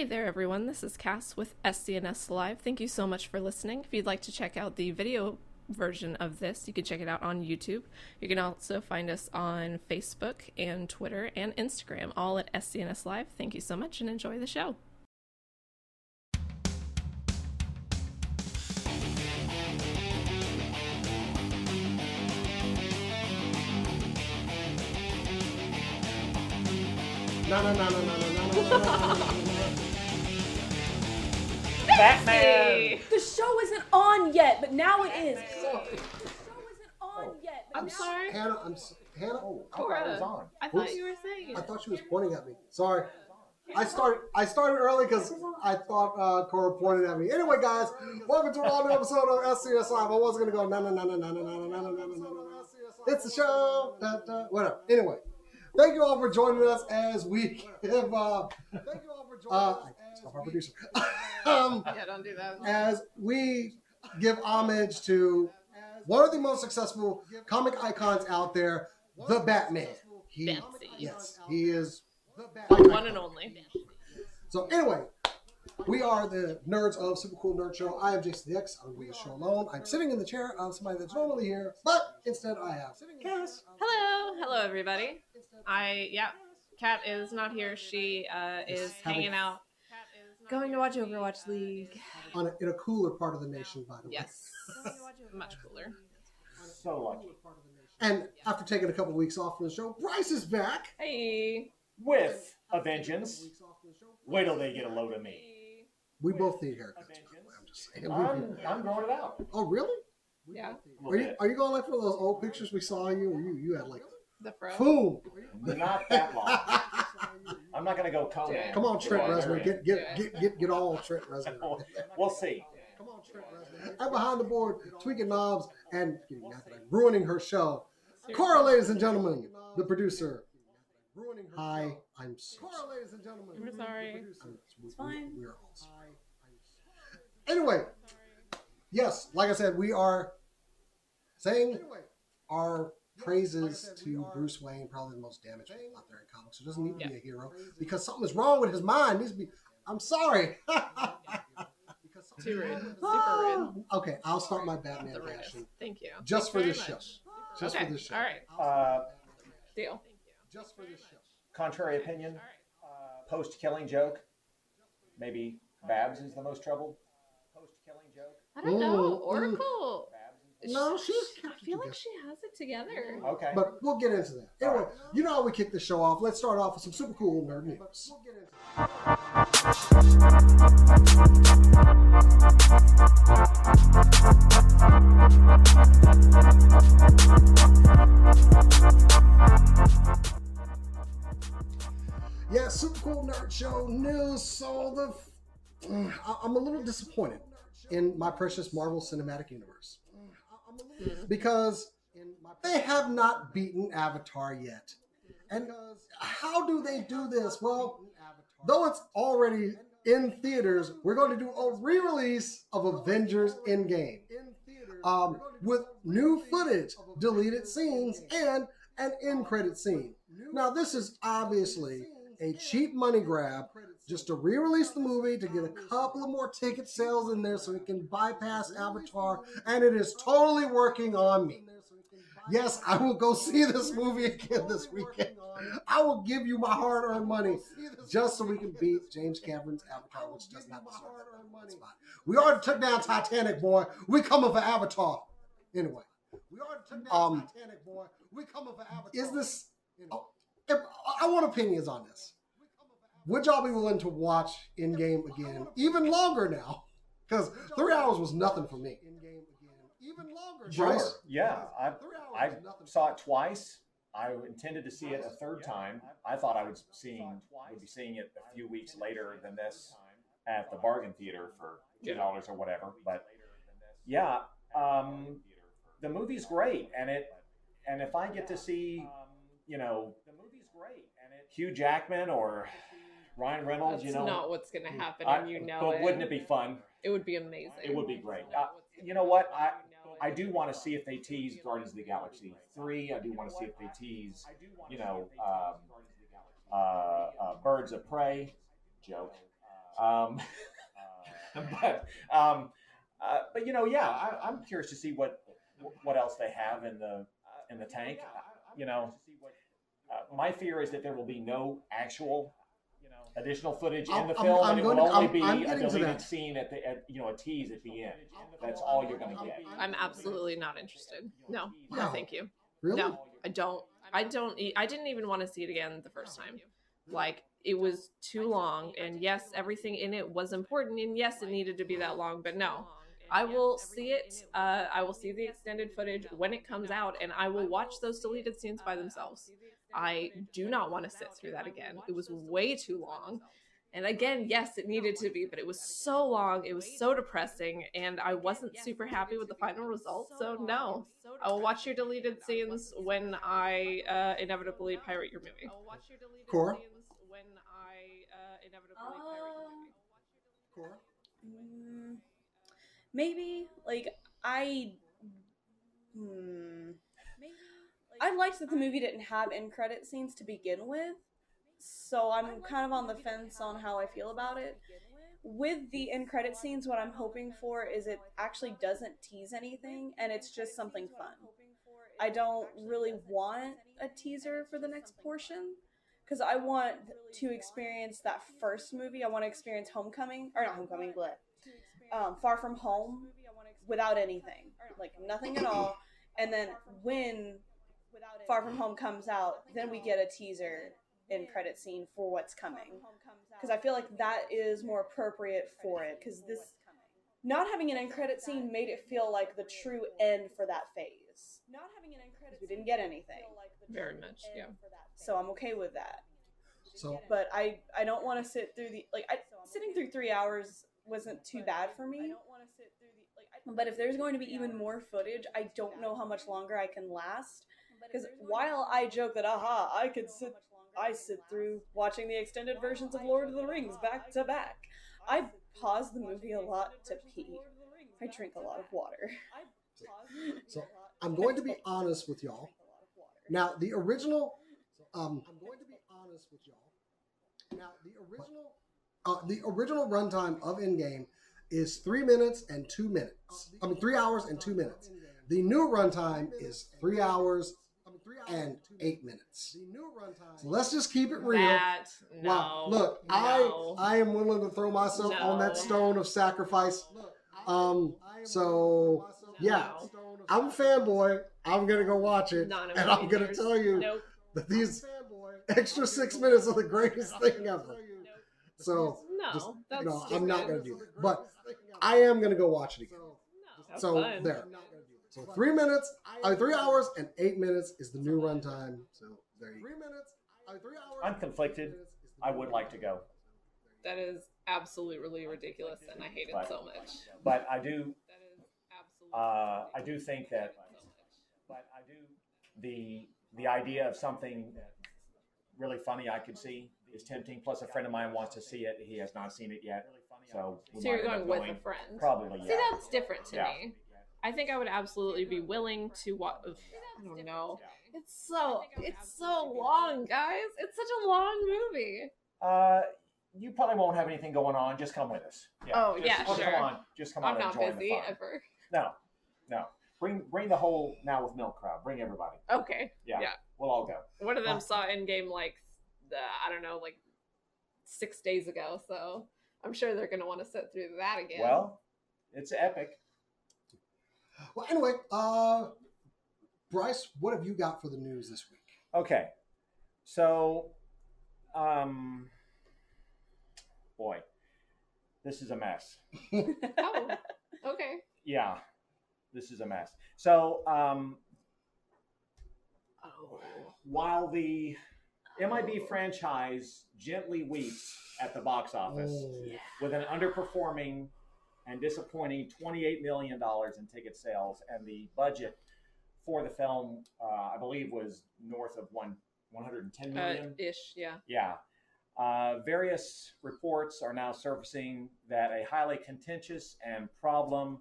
Hey there, everyone. This is Cass with SCNS Live. Thank you so much for listening. If you'd like to check out the video version of this, you can check it out on YouTube. You can also find us on Facebook and Twitter and Instagram, all at SCNS Live. Thank you so much and enjoy the show. No, no, no, no, no, Batman. The show isn't on yet, but now it is. The show isn't on yet. But I'm now- sorry. Hannah, I'm Hannah. Oh, I thought it was on. I thought Oops. you were saying I thought she was pointing at me. Sorry. I started. I started early because I thought uh, Cora pointed at me. Anyway, guys, welcome to another episode of SCS Live. I was gonna go no no no no no no no no no no no no no. It's the show. Da, da, whatever. Anyway, thank you all for joining us as we give. Uh, thank you all for joining uh, us. Stop our producer. um, Yeah, don't do that. as we give homage to one of the most successful comic icons out there, the Batman. He, Fancy. yes, he is. the One and only. So anyway, we are the nerds of Super Cool Nerd Show. I am Jason the X. I'm doing the show alone. I'm sitting in the chair of somebody that's normally here, but instead I have Cass. Hello. Hello, everybody. I, yeah, Kat is not here. She uh, is having- hanging out. Going to watch Overwatch League. On a, in a cooler part of the nation, by the way. Yes. Much cooler. So lucky. And after taking a couple weeks off from the show, Bryce is back. Hey. With a vengeance. Wait till they get a load of me. We both need haircuts. By the way. I'm just saying. I'm, I'm growing it out. oh, really? Yeah. A Are you bit. are you going like for those old pictures we saw you? Or you you had like The fro. boom. Not that long. I'm not going to go Conan. Come on, Trent Well, Reznor, get get get get get all Trent Reznor. We'll see. Come on, Trent Reznor. And behind the board, tweaking knobs and ruining her show. Cora, ladies and gentlemen, the producer. Hi, I'm so sorry. ladies and gentlemen, I'm sorry. It's fine. We're all sorry. Anyway, yes, like I said, we are saying our praises to Bruce Wayne, probably the most damaged man out there in comics. Who doesn't need to be a hero because something is wrong with his mind. He needs to be. I'm sorry. Too rude. Super rude. okay, I'll start my Batman The Thank you. just for this very show. Just okay. for this show. All right. Uh, Deal. Just for this show. contrary opinion. Post killing joke. Maybe Babs is the most troubled. Post killing joke. I don't know. Mm, mm. Oracle. No, she's. I feel like she has it together. Okay. But we'll get into that. Anyway, you know how we kick the show off. Let's start off with some super cool nerd news. Yeah, super cool nerd show news. So the, I'm a little disappointed in my precious Marvel Cinematic Universe because they have not beaten Avatar yet. And how do they do this? Well, though it's already in theaters, we're going to do a re-release of Avengers Endgame um, with new footage, deleted scenes, and an end-credit scene. Now, this is obviously a cheap money grab just to re-release the movie to get a couple of more ticket sales in there so it can bypass Avatar, and it is totally working on me. Yes, I will go see this movie again this weekend. I will give you my hard-earned money just so we can beat James Cameron's Avatar, which does not deserve that spot. We already took down Titanic, boy. We coming for Avatar. Anyway, we already took down Um, Titanic, boy. We coming for Avatar. Is this? oh, if, I want opinions on this. Would y'all be willing to watch Endgame again, even longer now? Because three hours was nothing for me. In game again. Even longer. Sure. Bryce? Yeah. I, I saw it twice. I intended to see it a third time. I thought I was seeing would be seeing it a few weeks later than this at the bargain theater for two dollars or whatever. But yeah, um, the movie's great, and it and if I get to see, you know, the movie's great, and it Hugh Jackman or Ryan Reynolds, That's you know, That's not what's going to happen, I- and you know but it. wouldn't it be fun? It would be amazing. It would be great. Uh, you know what? I I do want to see if they tease Guardians of the Galaxy three. I do want to see if they tease, you know, um, uh, uh, Birds of Prey. Joke. Um, but um, uh, but you know, yeah, I, I'm curious to see what what else they have in the in the tank. You know, uh, my fear is that there will be no actual additional footage in the I'm- film, I'm and it going will only I'm- be I'm a deleted scene at the at, you know a tease at the end. That's all you're going to get. I'm absolutely not interested. No, no, thank you. Really? No, I don't. I don't. I didn't even want to see it again the first time. Like it was too long, and yes, everything in it was important, and yes, it needed to be that long. But no, I will see it. Uh, I will see the extended footage when it comes out, and I will watch those deleted scenes by themselves. I do not want to sit through that again. It was way too long. And again, yes, it needed to be, but it was so long, it was so depressing, and I wasn't super happy with the final result. So no, I will watch your deleted scenes when I uh, inevitably pirate your movie. Cora? When I uh, inevitably Um, Cora? Maybe like I. Hmm. I liked that the movie didn't have end credit scenes to begin with, so I'm kind of on the fence on how I feel about it. With the end credit scenes, what I'm hoping for is it actually doesn't tease anything and it's just something fun. I don't really want a teaser for the next portion because I want to experience that first movie. I want to experience Homecoming or not Homecoming, but um, Far From Home without anything, like nothing at all. And then when Far From Home comes out, then we get a teaser in credit scene for what's coming because I feel like that is more appropriate for it because this not having an end credit scene made it feel like the true end for that phase. Not having an end credit we didn't get anything. Very much, yeah. So I'm okay with that. So But I I don't want to sit through the like I, sitting through three hours wasn't too bad for me. But if there's going to be even more footage, I don't know how much longer I can last. Because while I joke that aha, I could sit, I sit through watching the extended versions of Lord of the Rings back to back. I pause the movie a lot to pee. I drink a lot of water. So I'm going to be honest with y'all. Now the original, um, I'm going to be honest with y'all. Now the original, uh, the original runtime of Endgame is three minutes and two minutes. I mean three hours and two minutes. The new runtime is three hours and eight minutes. So let's just keep it real. That no. Wow. Look, no. I I am willing to throw myself on that stone of sacrifice. Um, so yeah, I'm a fanboy. I'm gonna go watch it, and I'm gonna tell you Nope. that these extra six minutes are the greatest thing ever. So No, just, that's you know, I'm not gonna do that, but I am gonna go watch it again. That's so fine. there. So three minutes, uh, three hours and eight minutes is the new runtime. So there you go. Three minutes, uh, three hours. I'm conflicted. I would like to go, That is absolutely ridiculous, and I hate it But- so much. but I do That is absolutely. Uh, I do think that- but I do the the idea of something really funny I could see is tempting. Plus, a friend of mine wants to see it; he has not seen it yet. So, So you're might end going with a friend. Probably, See, yeah. that's different to Yeah. me. I think I would absolutely be willing to watch. I don't know. It's so it's so long, guys. It's such a long movie. Uh, you probably won't have anything going on. Just come with us. Yeah. Oh, just, yeah, just sure. Come on, just come on I'm and not join busy the fun. ever. No, no. Bring bring the whole now with milk crowd. Bring everybody. Okay. Yeah, Yeah. we'll all go. One of them Uh, saw Endgame like the I don't know like six days ago, so I'm sure they're gonna want to sit through that again. Well, it's epic. Well, anyway, uh, Bryce, what have you got for the news this week? Okay, so, um, boy, this is a mess. oh, okay. Yeah, this is a mess. So, um, Oh, while the MIB franchise gently weeps at the box office Oh. with an underperforming and disappointing $28 million in ticket sales, and the budget for the film, uh, I believe, was north of one 110 uh, million. ish, yeah. Yeah. Uh, various reports are now surfacing that a highly contentious and problem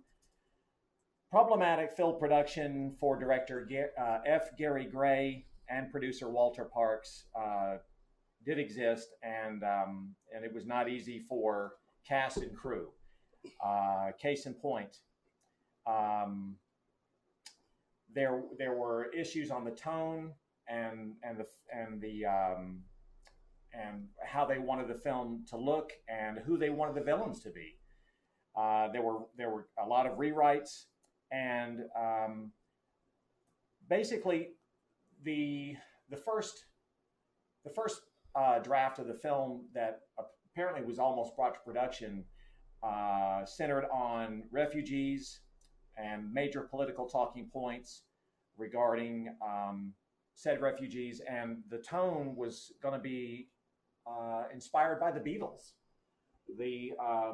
problematic film production for director Ga- uh, F. Gary Gray and producer Walter Parkes uh, did exist, and um, and it was not easy for cast and crew. Uh, case in point, um, there there were issues on the tone and and the and the um, and how they wanted the film to look and who they wanted the villains to be. Uh, there were there were a lot of rewrites and um, basically the the first the first uh, draft of the film that apparently was almost brought to production uh, centered on refugees and major political talking points regarding um, said refugees, and the tone was going to be uh, inspired by the Beatles. The uh,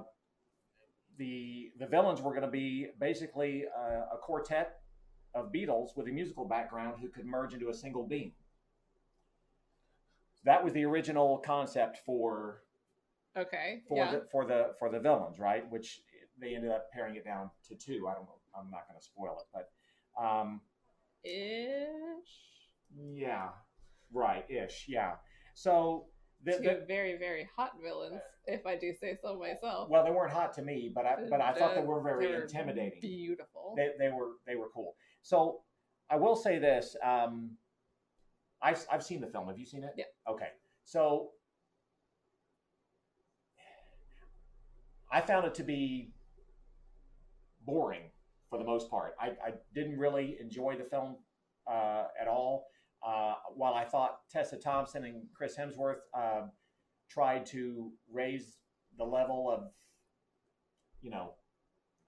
the the villains were going to be basically a, a quartet of Beatles with a musical background who could merge into a single being. That was the original concept for Okay. for yeah. the for the for the villains, right? Which they ended up paring it down to two. I don't know. I'm not going to spoil it, but um, Ish. yeah, right, ish, yeah. So the, Two the, very, very hot villains, if I do say so myself. well, they weren't hot to me, but I but I thought they were very intimidating. Beautiful. They, they were they were cool. So I will say this: um, I've I've seen the film. Have you seen it? Yeah. Okay. So I found it to be boring for the most part. I, I didn't really enjoy the film uh, at all. Uh, while I thought Tessa Thompson and Chris Hemsworth uh, tried to raise the level of, you know,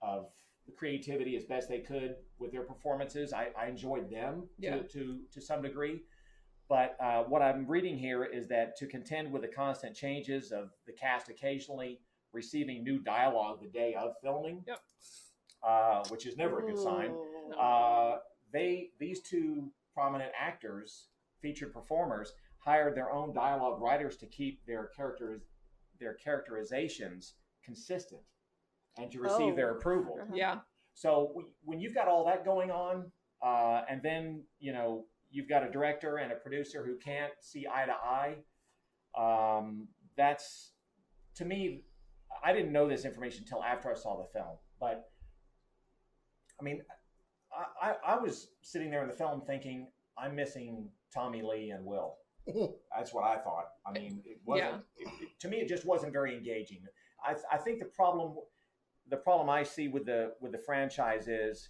of the creativity as best they could with their performances, I, I enjoyed them Yeah. to, to to some degree. But uh, what I'm reading here is that to contend with the constant changes of the cast occasionally receiving new dialogue the day of filming, Yep. uh, which is never a good sign. Ooh. Uh, they these two prominent actors, featured performers, hired their own dialogue writers to keep their characters their characterizations consistent and to receive their Oh. approval. Uh-huh. yeah. So w- when you've got all that going on, uh, and then you know you've got a director and a producer who can't see eye to eye, um, that's to me. I didn't know this information until after I saw the film, but I mean, I, I, I was sitting there in the film thinking I'm missing Tommy Lee and Will. That's what I thought. I mean, it wasn't. It, it- to me, it just wasn't very engaging. I, I think the problem, the problem I see with the with the franchise is,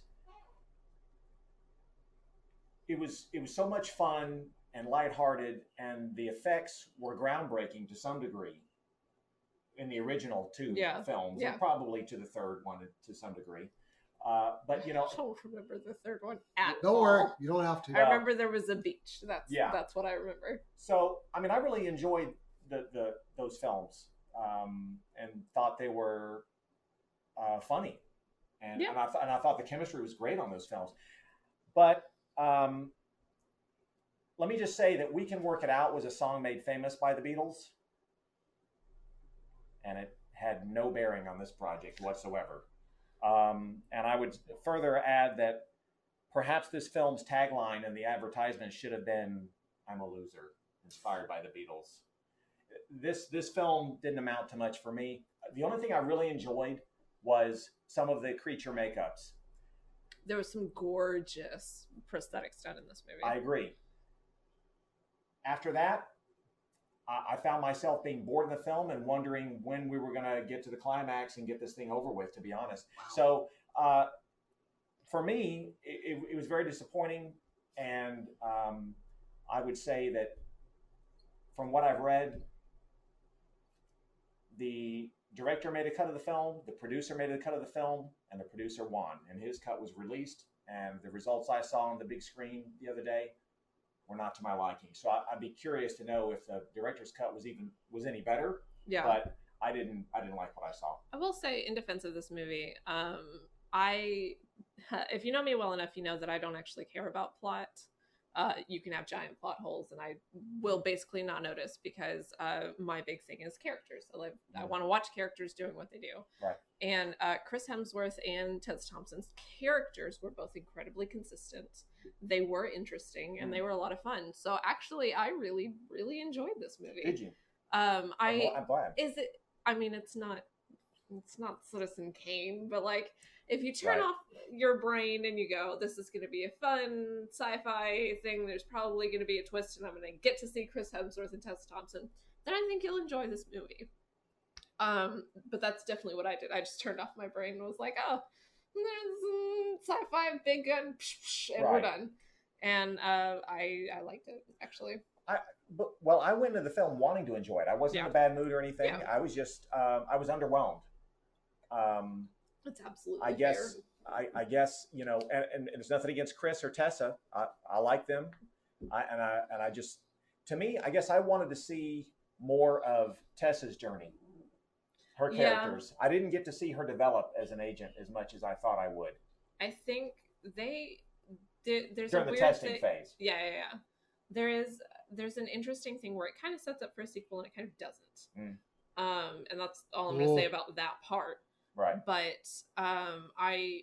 it was it was so much fun and lighthearted, and the effects were groundbreaking to some degree. In the original two Yeah. films, Yeah. and probably to the third one to some degree. Uh, but you know, I don't remember the third one at Don't all. worry, you don't have to. I remember there was a beach. That's Yeah. that's what I remember. So, I mean, I really enjoyed the, the those films um, and thought they were uh, funny, and Yeah. and, I th- and I thought the chemistry was great on those films. But um, let me just say that "We Can Work It Out" was a song made famous by the Beatles, and it had no bearing on this project whatsoever. Um, and I would further add that perhaps this film's tagline and the advertisement should have been "I'm a loser." inspired by the Beatles. This this film didn't amount to much for me. The only thing I really enjoyed was some of the creature makeups. There was some gorgeous prosthetics done in this movie. I agree. After that, I, I found myself being bored in the film and wondering when we were going to get to the climax and get this thing over with. To be honest, so uh, for me, it, it, it was very disappointing, and um, I would say that from what I've read, the director made a cut of the film, the producer made a cut of the film, and the producer won. And his cut was released. And the results I saw on the big screen the other day were not to my liking. So I, I'd be curious to know if the director's cut was even was any better. yeah. But I didn't I didn't like what I saw. I will say, in defense of this movie, um, I, if you know me well enough, you know that I don't actually care about plot. Uh, you can have giant plot holes, and I will basically not notice because uh, my big thing is characters. I live, I want to watch characters doing what they do. Right. And uh, Chris Hemsworth and Tessa Thompson's characters were both incredibly consistent. They were interesting, and they were a lot of fun. So actually, I really, really enjoyed this movie. Did you? Um, I I'm glad. is it i mean it's not it's not Citizen Kane, but like if you turn Right. off your brain and you go, this is going to be a fun sci-fi thing. There's probably going to be a twist, and I'm going to get to see Chris Hemsworth and Tessa Thompson. Then I think you'll enjoy this movie. Um, but that's definitely what I did. I just turned off my brain and was like, oh, there's, mm, sci-fi, big gun, and we're done. And uh, I I liked it actually. But, well, I went into the film wanting to enjoy it. I wasn't Yeah. in a bad mood or anything. Yeah. I was just, um, I was underwhelmed. Um, It's absolutely. I guess, I, I guess, you know, and, and, and there's nothing against Chris or Tessa. I, I like them. I, and I, and I just, to me, I guess I wanted to see more of Tessa's journey, her Yeah. characters. I didn't get to see her develop as an agent as much as I thought I would I think they did. There's during a the weird testing thing. phase. Yeah, yeah, yeah. There is there's an interesting thing where it kind of sets up for a sequel and it kind of doesn't. Mm. Um, and that's all I'm going to say about that part. Right. But um, I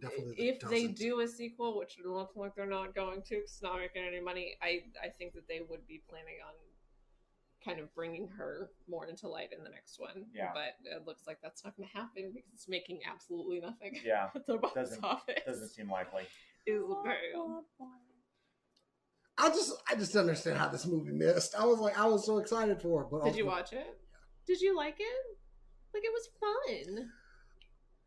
Definitely. if they doesn't. do a sequel, which it looks like they're not going to, 'cause it's not making any money, I I think that they would be planning on kind of bringing her more into light in the next one. Yeah. But it looks like that's not going to happen because it's making absolutely nothing. Yeah. at the box Doesn't- office. Doesn't seem likely. is very I just, I just don't understand how this movie missed. I was like, I was so excited for it, but Did you ultimately- watch it? Did you like it? Like it was fun.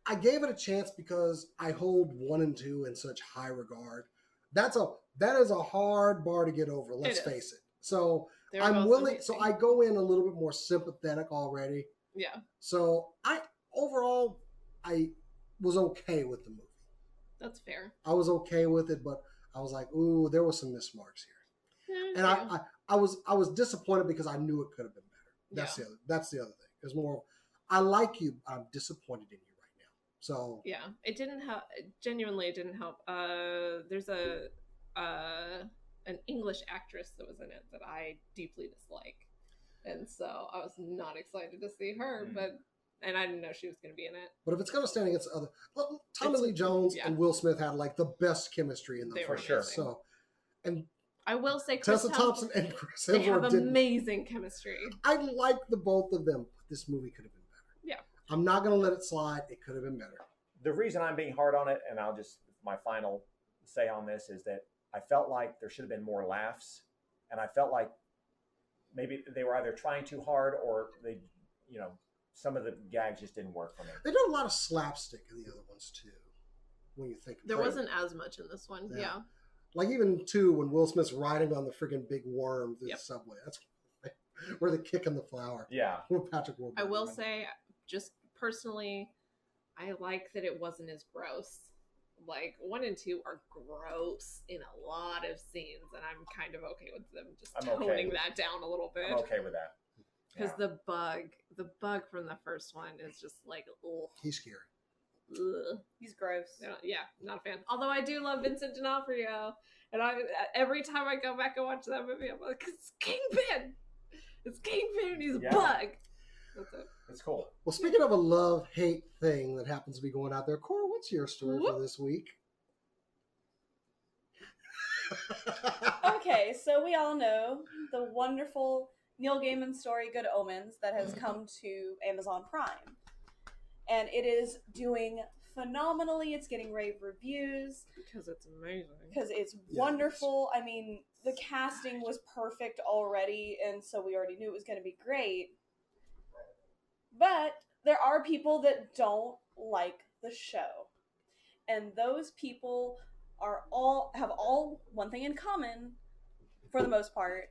I gave it a chance because I hold one and two in such high regard. That's a that is a hard bar to get over. Let's It face it. So They're I'm willing. So I go in a little bit more sympathetic already. yeah, So I overall I was okay with the movie. that's fair. I was okay with it, but I was like, ooh, there were some missed marks here, Yeah, and I. I I was I was disappointed because I knew it could have been better. That's the other. That's the other thing. It's more. I like you. I'm disappointed in you. So yeah, it didn't help. Genuinely, it didn't help. Uh, there's a uh an English actress that was in it that I deeply dislike, and so I was not excited to see her. Hmm. But and I didn't know she was going to be in it. But if it's going to stand against other, well, Tommy It's- Lee Jones yeah. and Will Smith had like the best chemistry in They those were sure. So, and I will say, Chris Tessa Thompson, Thompson and Chris they have Hemsworth didn't. amazing chemistry. I like the both of them. But this movie could have been. I'm not going to let it slide. It could have been better. the reason I'm being hard on it, and I'll just my final say on this is that I felt like there should have been more laughs, and I felt like maybe they were either trying too hard or they, you know, some of the gags just didn't work for me. They did a lot of slapstick in the other ones too. When you think There about wasn't as much in this one. Yeah. Yeah. like even too when Will Smith's riding on the freaking big worm through Yep. the subway. That's where they're kicking the flower. Yeah, Patrick Warburton. I will say, just personally, I like that it wasn't as gross. Like one and two are gross in a lot of scenes, and I'm kind of okay with them just I'm okay toning with- that down a little bit. I'm okay with that. Because Yeah. the bug, the bug from the first one is just like, ugh, he's scary. ugh. He's gross. Yeah, yeah, not a fan. Although I do love Vincent D'Onofrio, and I every time I go back and watch that movie, I'm like, it's Kingpin. It's Kingpin. and He's a Yeah. bug. That's it. It's cool. Well, speaking of a love hate thing that happens to be going out there, Cora, what's your story for this week? okay, so we all know the wonderful Neil Gaiman story Good Omens that has mm-hmm. come to Amazon Prime. And it is doing phenomenally. It's getting rave reviews Because it's amazing. because it's Yeah, wonderful. I mean, the casting was perfect already, and so we already knew it was going to be great. But there are people that don't like the show. And those people are all have all one thing in common for the most part,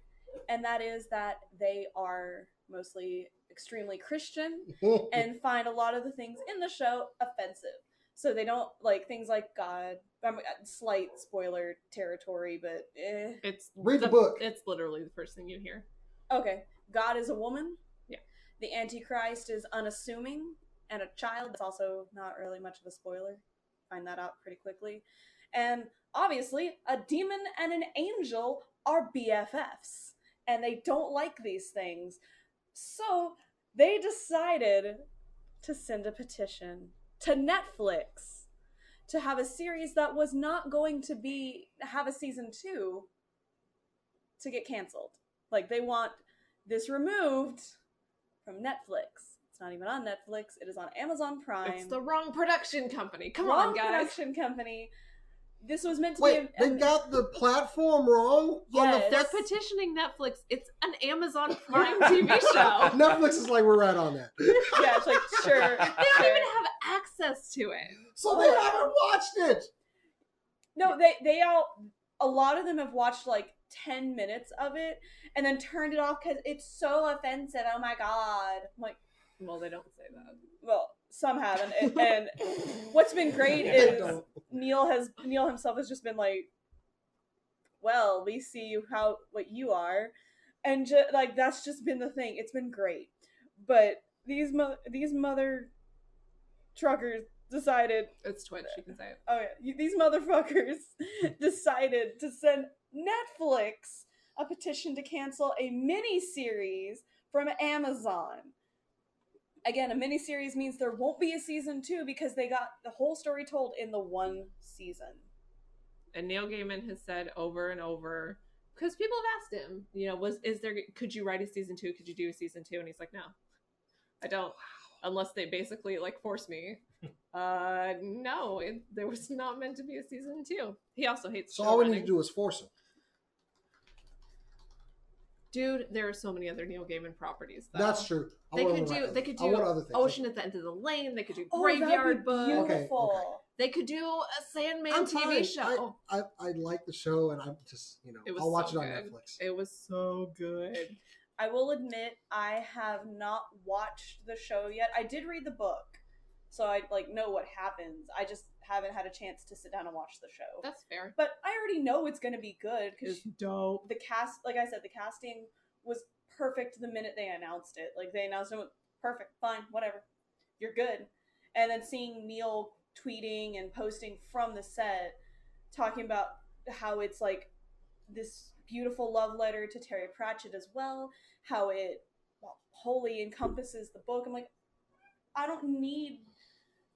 and that is that they are mostly extremely Christian and find a lot of the things in the show offensive. So they don't like things like God. I mean, slight spoiler territory, but eh. It's Read the book. It's literally the first thing you hear. okay. God is a woman. The Antichrist is unassuming and a child. That's also not really much of a spoiler. Find that out pretty quickly. And obviously, a demon and an angel are BFFs, and they don't like these things. So they decided to send a petition to Netflix to have a series that was not going to be have a season 2 to get canceled. Like they want this removed from Netflix. It's not even on Netflix. It is on Amazon Prime. It's the wrong production company. Come Wrong on, guys. production company. This was meant to Wait, be. A, they got the platform wrong on the Yes. They're petitioning Netflix. It's an Amazon Prime TV show. Netflix is like we're right on that. yeah, it's like sure. They don't even have access to it. So they haven't watched it. No, they they all a lot of them have watched like ten minutes of it and then turned it off because it's so offensive. Oh my god! I'm like, Well, they don't say that. well, some haven't. And, and what's been great is. Neil has Neil himself has just been like, well, we see you how what you are, and ju- like that's just been the thing. It's been great, but these mo- these mother truckers decided It's Twitch. You can say it. oh yeah, these motherfuckers decided to send Netflix a petition to cancel a mini series from Amazon. Again, a mini series means there won't be a season two because they got the whole story told in the one season. And Neil Gaiman has said over and over because people have asked him, you know, was is there? Could you write a season two? Could you do a season two? And he's like, no, I don't, unless they basically like force me. uh, no, it, there was not meant to be a season two. He also hates. So all we need to do is force them. Dude. There are so many other Neil Gaiman properties. Though. That's true. I They could do. other- They could do other things. Ocean at the End of the Lane. They could do Oh, Graveyard Book. Okay, Beautiful. okay. They could do a Sandman I'm TV fine. show. I, I, I like the show, and I'm just you know I'll watch so it on good. Netflix. It was so good. I will admit I have not watched the show yet. I did read the book, so I like know what happens. I just haven't had a chance to sit down and watch the show. That's fair. but I already know it's going to be good because dope. the cast, like I said, the casting was perfect the minute they announced it. Like they announced it, perfect, fine, whatever, you're good. And then seeing Neil tweeting and posting from the set, talking about how it's like this beautiful love letter to Terry Pratchett as well, how it well, wholly encompasses the book. I'm like, I don't need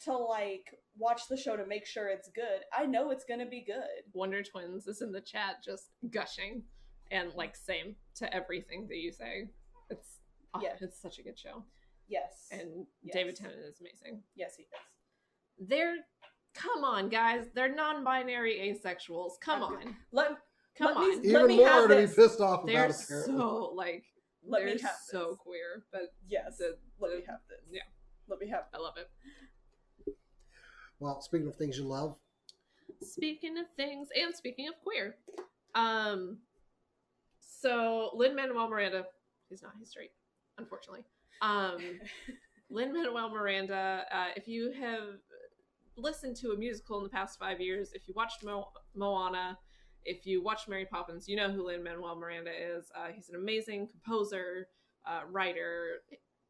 to like watch the show to make sure it's good. I know it's gonna be good. Wonder Twins is in the chat just gushing and like same to everything that you say. It's ah, oh, Yeah. it's such a good show. Yes. And Yes. David Tennant is amazing. yes, he is. They're come on, guys. They're non-binary asexuals. Come Okay. on. Let Come Let me- on. let Even me more have to this. be pissed off They're about. Apparently. so like Let me they're have so this. queer, but yes. the, let me have this. yeah. Let me have. I love it. Well, speaking of things you love, Speaking of things, and speaking of queer, um, so Lin Manuel Miranda, he's not, he's straight, unfortunately. Um, Lin Manuel Miranda, uh, if you have listened to a musical in the past five years, if you watched Mo- Moana, if you watched Mary Poppins, you know who Lin Manuel Miranda is. Uh, he's an amazing composer, uh, writer,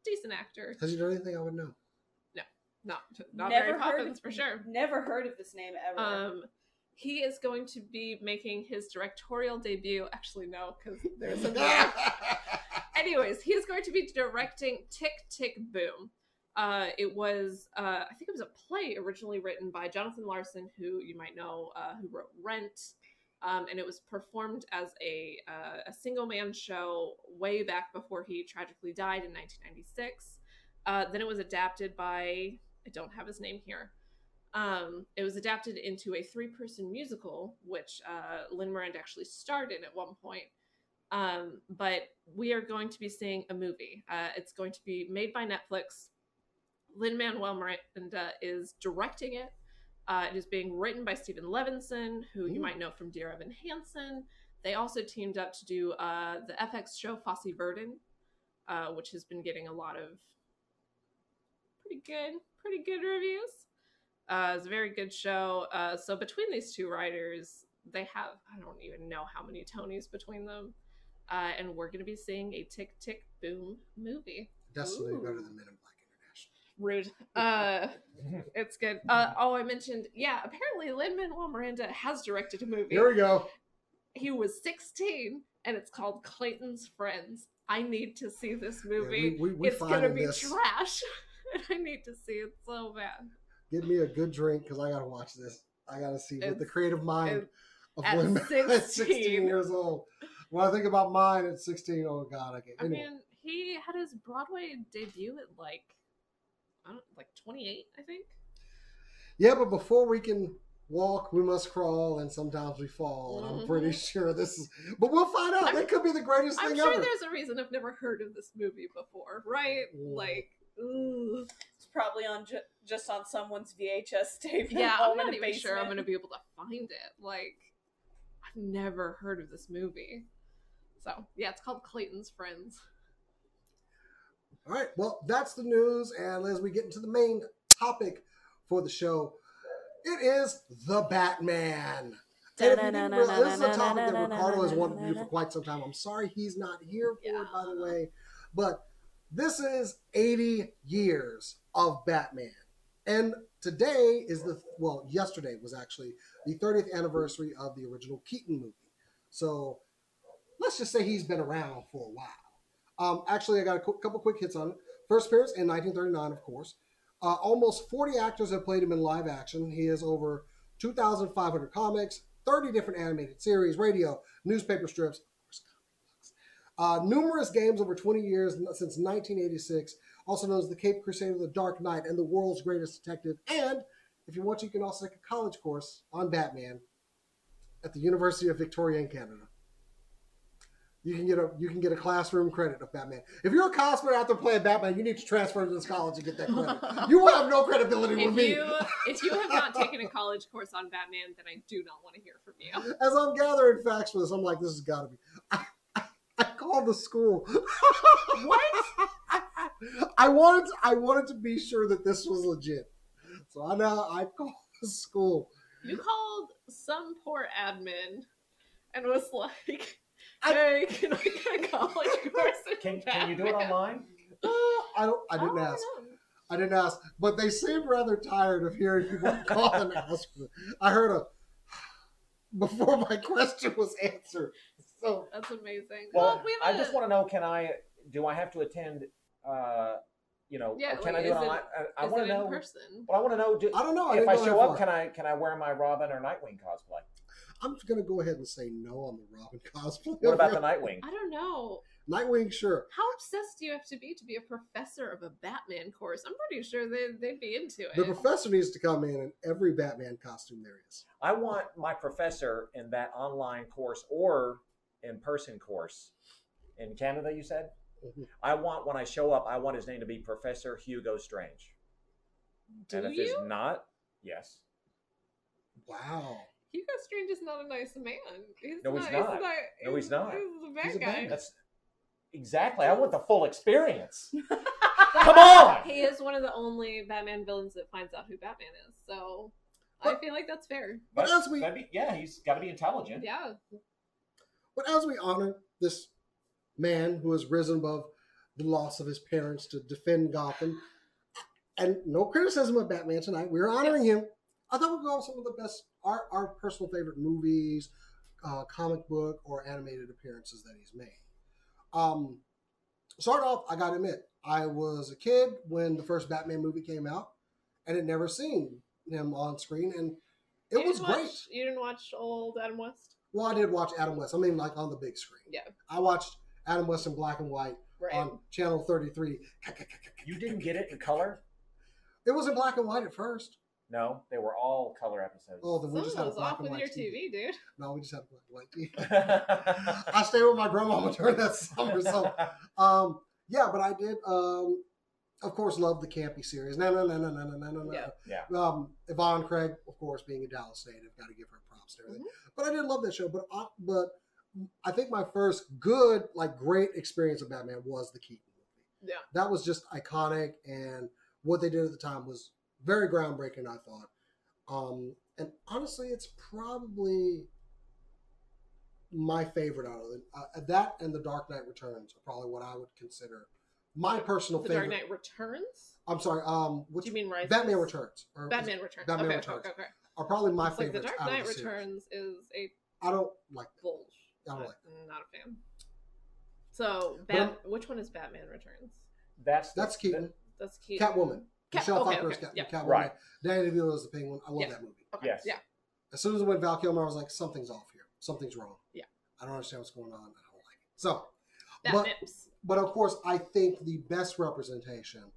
decent actor. has he done anything I would know? Not not Never Mary heard Poppins of- for sure. Never heard of this name ever. Um, he is going to be making his directorial debut. Actually, no, because there's a Anyways, he is going to be directing Tick Tick Boom. Uh, it was, uh, I think it was a play originally written by Jonathan Larson, who you might know, uh, who wrote Rent, um, and it was performed as a uh, a single man show way back before he tragically died in 1996. Uh, then it was adapted by I don't have his name here. Um, it was adapted into a three person musical, which uh, Lin Miranda actually starred in at one point. Um, but we are going to be seeing a movie. Uh, it's going to be made by Netflix. Lin Manuel Miranda is directing it. Uh, it is being written by Steven Levenson, who you might know from Dear Evan Hansen. They also teamed up to do uh, the FX show Fosse Verdon, uh, which has been getting a lot of pretty good, pretty good reviews. Uh, it's a very good show. Uh, so between these two writers, they have I don't even know how many Tonys between them, uh, and we're going to be seeing a Tick Tick Boom movie. Definitely Ooh. better than Men in Black International. Rude. Uh, it's good. Uh, oh, I mentioned yeah. Apparently, Lin Manuel Miranda has directed a movie. Here we go. He was 16, and it's called Clayton's Friends. I need to see this Yeah, movie. we, we, we it's gonna be this. trash, and I need to see it so bad. Give me a good drink because I gotta watch this. I gotta see with the creative mind of at Lin at 16 16. years old. When I think about mine at 16, oh god, I can't. I mean, he had his Broadway debut at like I don't like 28, I think. Yeah, but before we can walk, we must crawl, and sometimes we fall. And I'm pretty Mhm. sure this is. But we'll find out. I'm- It could be the greatest thing I'm thing sure ever. there's a reason I've never heard of this movie before, right? Mm. Like, ugh. It's probably on ju- just on someone's VHS tape. yeah, I'm not a even sure I'm gonna be able to find it. Like, I've never heard of this movie. So yeah, it's called Clayton's Friends. All right, well, that's the news. And as we get into the main topic for the show, it is the Batman. And if you didn't realize, this is a topic that Ricardo has wanted to do for quite some time. I'm sorry he's not here for it, by the way. But this is 80 years of Batman. And today is the, well, yesterday was actually the 30th anniversary of the original Keaton movie. So let's just say he's been around for a while. Um, actually, I got a qu- couple quick hits on it. First appearance in 1939, of course. Uh, almost 40 actors have played him in live action. He has over 2,500 comics, 30 different animated series, radio, newspaper strips, of course, comic books. Uh, numerous games over 20 years since 1986, also known as the Cape Crusader, the Dark Knight, and the world's greatest detective. And if you want, you can also take a college course on Batman at the University of Victoria in Canada. You can get a you can get a classroom credit of Batman. If you're a cosplayer out there playing Batman, you need to transfer to this college and get that credit. you will have no credibility with If me. if you have not taken a college course on Batman, then I do not want to hear from you. As I'm gathering facts for this, I'm like, this has got to be. I, I, I called the school. What? I wanted to, I wanted to be sure that this was legit, so I know I called the school. You called some poor admin and was like, I- "Hey, can I get a college course?" Can, can you do it online? Uh, I don't. I didn't Oh, ask. no. I didn't ask, but they seemed rather tired of hearing people call and ask. I heard a before my question was answered. So That's amazing. Well, we I have a, just want to know: Can I? Do I have to attend? Uh, you know, Yeah, or can like, I do it- online? I, I want to in know. person. Well, I want to know. Do, I don't know. I if I show up, can I can I wear my Robin or Nightwing cosplay? I'm going to go ahead and say no on the Robin cosplay. What about the Nightwing? I don't know. Nightwing? Sure. How obsessed do you have to be to be a professor of a Batman course? I'm pretty sure they, they'd be into it. The professor needs to come in in every Batman costume there is. I want my professor in that online course or in person course in Canada. You said. Mhm. I want when I show up, I want his name to be Professor Hugo Strange. Do and if you? it's not, yes. Wow. Hugo Strange is not a nice man. He's No, he's not, not. No, he's not. He's a bad He's a guy. bad That's exactly. I want the full experience. Come on. He is one of the only Batman villains that finds out who Batman is. So I feel like that's fair. But That's- as we- be- yeah, he's got to be intelligent. Yeah. But as we honor this man who has risen above the loss of his parents to defend Gotham, and no criticism of Batman tonight, we're honoring him. I thought we'd go over some of the best, our, our personal favorite movies, uh, comic book, or animated appearances that he's made. Um, start off, I got to admit, I was a kid when the first Batman movie came out, and had never seen him on screen, and it was didn't great. You didn't watch old Adam West? Well, I did watch Adam West. I mean, like on the big screen. Yeah. I watched Adam West in black and white Right. on channel 33. You didn't get it in color? It was in black and white at first. No, they were all color episodes. Oh, then we Some just had a those black off and with white your TV. TV, dude. No, we just had a black and white TV. I stayed with my grandmama during that summer, so um, yeah. But I did, um, of course, love the campy series. No, no, no, no, no, no, no, no. Yeah. Yeah. Um, Yvonne Craig, of course, being a Dallas native, got to give her props and everything. Mm-hmm. But I did love that show. But uh, but I think my first good, like, great experience of Batman was the Keaton movie. Yeah. That was just iconic, and what they did at the time was very groundbreaking. I thought. Um, and honestly, it's probably my favorite out of it. Uh, that and The Dark Knight Returns are probably what I would consider my personal The favorite. Dark Knight Returns? I'm sorry. Um, which Do you mean Rises? Batman Returns? Or Batman Returns. Batman okay, Returns. okay, okay. Are probably my It's like favorites. The Dark Knight the series. Returns is a I don't like. bulge. I don't Not- like Not a fan. So, But Bat- which one is Batman Returns? That's the- That's Keaton. That's Keaton. Catwoman. Cat- Michelle okay, Pfeiffer okay, Cat- yeah. Catwoman. Right. Danny DeVito is the Penguin. I love Yeah. that movie. Okay. Yes. Yeah. As soon as it went Val Kilmer, I was like, something's off here. Something's wrong. Yeah. I don't understand what's going on. I don't like it. So, That But- nips. but of course, I think the best representation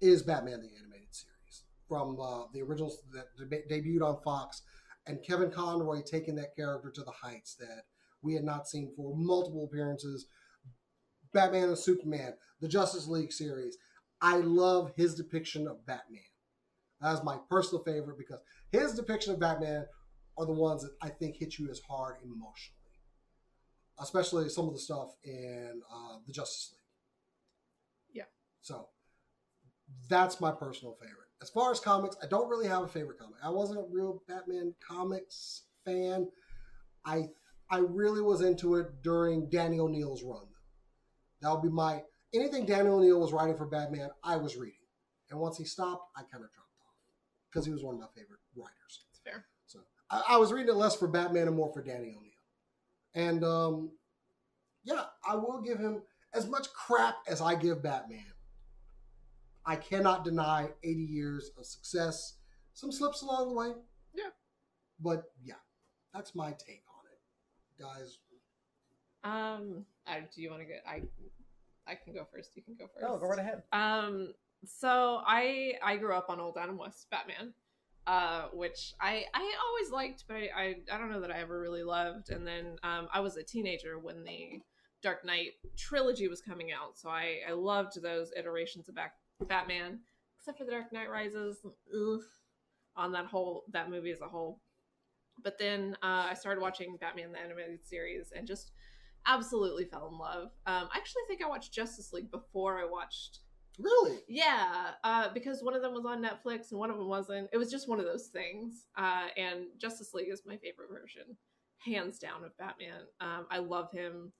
is Batman the Animated Series from uh, the originals that deb- debuted on Fox, and Kevin Conroy taking that character to the heights that we had not seen for multiple appearances. Batman and Superman, the Justice League series. I love his depiction of Batman. That's my personal favorite because his depiction of Batman are the ones that I think hit you as hard emotionally, especially some of the stuff in uh, the Justice League. Yeah. So that's my personal favorite. As far as comics, I don't really have a favorite comic. I wasn't a real Batman comics fan. I I really was into it during Danny O'Neil's run. That would be my anything Danny O'Neil was writing for Batman, I was reading. And once he stopped, I kind of dropped off because he was one of my favorite writers. It's fair. So I, I was reading it less for Batman and more for Danny O'Neil. And um, yeah, I will give him as much crap as I give Batman. I cannot deny 80 years of success. Some slips along the way. Yeah. But yeah, that's my take on it. Guys, Um, I, do you want to get? I, I can go first. You can go first. No, go right ahead. Um, so I I grew up on old Adam West Batman, uh, which I I always liked, but I, I I don't know that I ever really loved. And then um, I was a teenager when the Dark Knight trilogy was coming out, so I I loved those iterations of Bat- Batman, except for the Dark Knight Rises. Ugh, on that whole that movie as a whole. But then uh, I started watching Batman the animated series and just absolutely fell in love. Um, I actually think I watched Justice League before I watched really? yeah, uh, because one of them was on Netflix and one of them wasn't. It was just one of those things. Uh, and Justice League is my favorite version, hands down, of Batman. Um, I love him.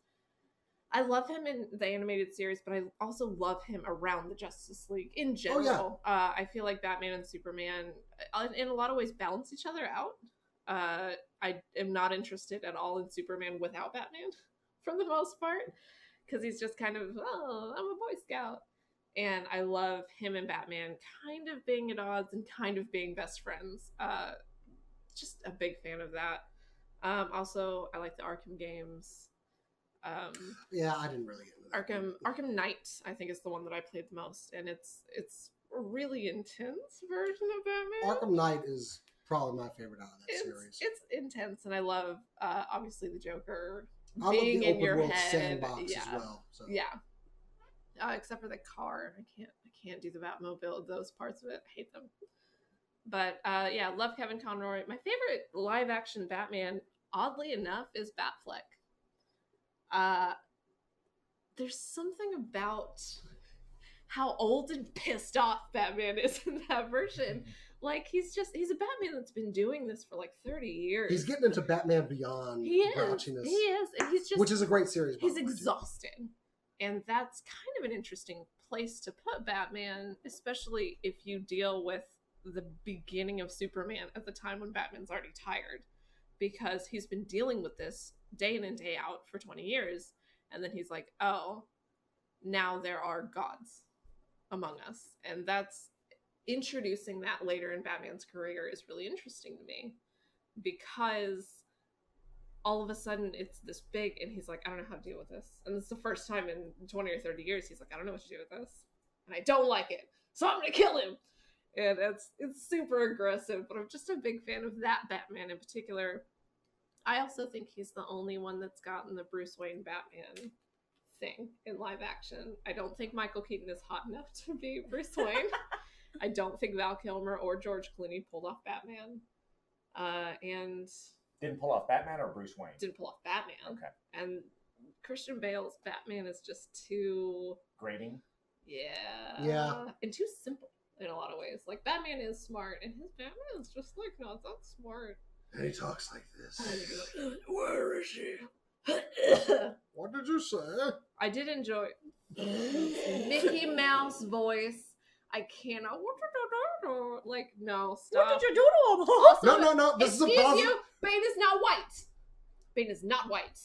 I love him in the animated series, but I also love him around the Justice League in general. uh, I feel like Batman and Superman, uh, in a lot of ways, balance each other out. Uh, I am not interested at all in Superman without Batman, for the most part, because he's just kind of, oh, I'm a Boy Scout and I love him and Batman kind of being at odds and kind of being best friends. Uh, just a big fan of that. Um, also, I like the Arkham games. Um, Yeah, I didn't really get into that. Arkham Arkham Knight, I think, is the one that I played the most, and it's it's a really intense version of Batman. Arkham Knight is probably my favorite out of that it's, series. it's intense, and I love uh, obviously the Joker I being the in your head. sandbox yeah, as well. So. yeah. Uh, except for the car, I can't I can't do the Batmobile. Those parts of it, I hate them. But uh, yeah, love Kevin Conroy. My favorite live action Batman, oddly enough, is Batfleck. Uh, there's something about how old and pissed off Batman is in that version. Like he's just he's a Batman that's been doing this for like 30 years. He's getting into Batman Beyond he is. He is, and he's just which is a great series. he's too. exhausted and that's kind of an interesting place to put batman especially if you deal with the beginning of superman at the time when batman's already tired because he's been dealing with this day in and day out for 20 years. And then he's like oh now there are gods among us. And that's introducing that later in batman's career is really interesting to me because all of a sudden it's this big and he's like i don't know how to deal with this. And it's the first time in 20 or 30 years he's like i don't know what to do with this. And i don't like it so i'm gonna kill him. And it's it's super aggressive but i'm just a big fan of that batman in particular i also think he's the only one that's gotten the bruce wayne batman thing in live action i don't think michael keaton is hot enough to be bruce wayne i don't think val kilmer or george clooney pulled off batman uh, and Didn't pull off Batman or Bruce Wayne. didn't pull off Batman. Okay. And Christian Bale's Batman is just too Grading. yeah. Yeah. And too simple in a lot of ways. Like Batman is smart and his Batman is just like not that smart. And he talks like this. Uh, where is she? What did you say? I did enjoy Mickey Mouse voice. I cannot like no stop. What did you do to him? Also, No, no, no. This is a excuse positive. you. Bane is not white. Bane is not white.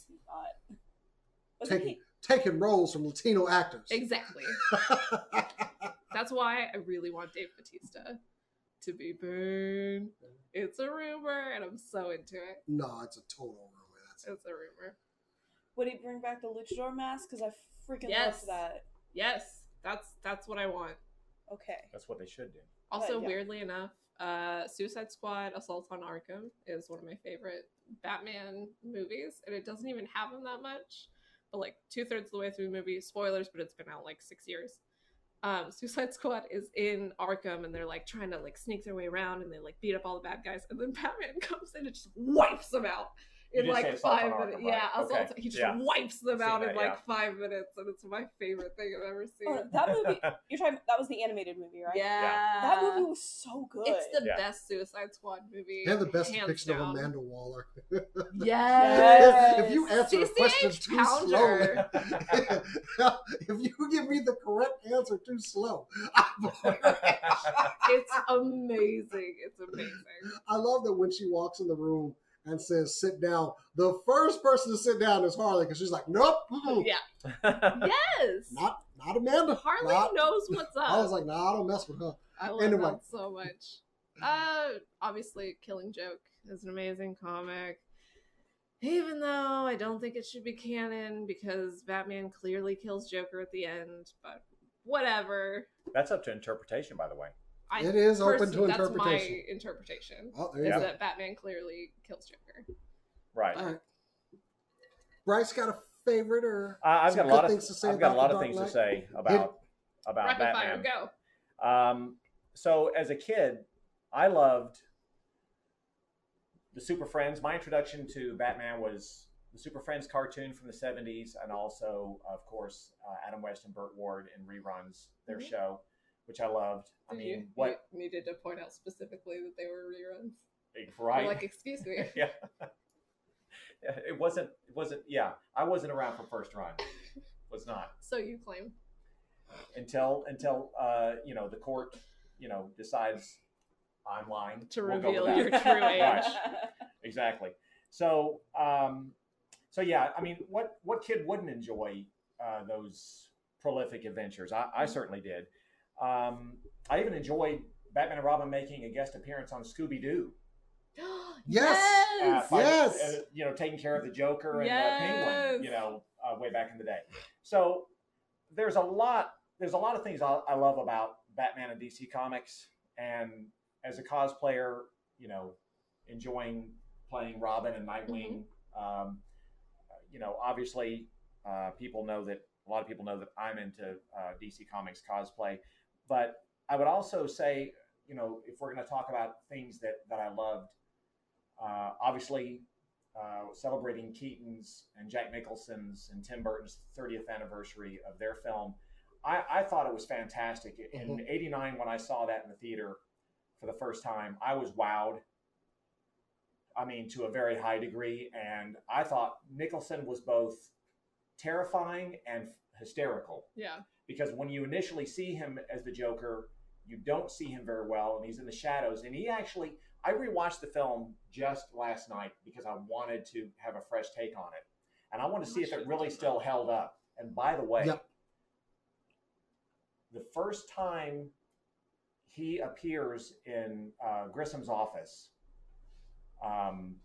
Taking he? taking roles from Latino actors. Exactly. That's why I really want Dave Batista to be Bane. It's a rumor, and I'm so into it. no, it's a total rumor. That's It's a rumor. Would he bring back the luchador mask? Because I freaking Yes. love that. Yes, that's that's what I want. Okay. That's what they should do. Also, yeah. weirdly enough, uh, Suicide Squad: Assault on Arkham is one of my favorite Batman movies, and it doesn't even have him that much. But like two thirds of the way through the movie, spoilers, but it's been out like six years. Um, Suicide Squad is in Arkham, and they're like trying to like sneak their way around, and they like beat up all the bad guys, and then Batman comes in and just wipes them out in did like five minutes. right? Yeah, Okay. Assault. He just Yeah. wipes them Seen out in that, like yeah. five minutes, and it's my favorite thing I've ever seen. Oh, that movie. You're talking. That was the animated movie, right? yeah, That movie was so good. It's the Yeah. best Suicide Squad movie. They have the best hands depiction down. of Amanda Waller. Yes. if you answer a CCH question too Pounder. slowly, if you give me the correct answer too slow, I, It's amazing. It's amazing. I love that when she walks in the room and says "sit down," the first person to sit down is Harley because she's like, "Nope, mm-mm, Yeah. Yes. not not Amanda." Harley Not- knows what's up. I was like, "Nah, I don't mess with her." I love Anyway. that so much. Uh, obviously, Killing Joke is an amazing comic. Even though I don't think it should be canon because Batman clearly kills Joker at the end, but whatever. That's up to interpretation, by the way. I It is open to person- That's my interpretation. Oh, there you Is go. that Batman clearly kills Joker. Right. All right. Bryce got a favorite or I, I've got a lot of things to say I've got a about lot of things Knight? to say about about Rapid Batman. fire, go. Um, so as a kid, I loved the Super Friends. My introduction to Batman was the Super Friends cartoon from the '70s, and also, of course, uh, Adam West and Burt Ward in reruns their Mhm. show, which I loved. I mean, you, what you needed to point out specifically that they were reruns? right? You're like, excuse me. yeah. It wasn't. It wasn't. Yeah, I wasn't around for first run. Was not so you claim. until until uh, you know the court you know decides I'm lying To We'll reveal your true age. Right. exactly. So, um, so yeah, I mean, what what kid wouldn't enjoy uh, those prolific adventures? I, I certainly did. Um, I even enjoyed Batman and Robin making a guest appearance on Scooby Doo. Yes. Uh, fight- Yes. uh, you know, taking care of the Joker and Yes. the Penguin. You know, uh, way back in the day. So there's a lot. There's a lot of things I, I love about Batman and DC Comics, and as a cosplayer, you know, enjoying playing Robin and Nightwing. Um, you know, obviously, uh, people know that a lot of people know that I'm into uh, DC Comics cosplay, but I would also say, you know, if we're going to talk about things that that I loved, uh, obviously, uh, celebrating Keaton's and Jack Nicholson's and Tim Burton's 30th anniversary of their film, I, I thought it was fantastic. In '89, when I saw that in the theater for the first time, I was wowed. I mean, to a very high degree, and I thought Nicholson was both terrifying and hysterical Yeah. Because when you initially see him as the Joker, you don't see him very well, and he's in the shadows. And he actually, I rewatched the film just last night because I wanted to have a fresh take on it, and I wanted to see if it really still held up. And by the way, Yep. the first time he appears in uh, Grissom's office, um,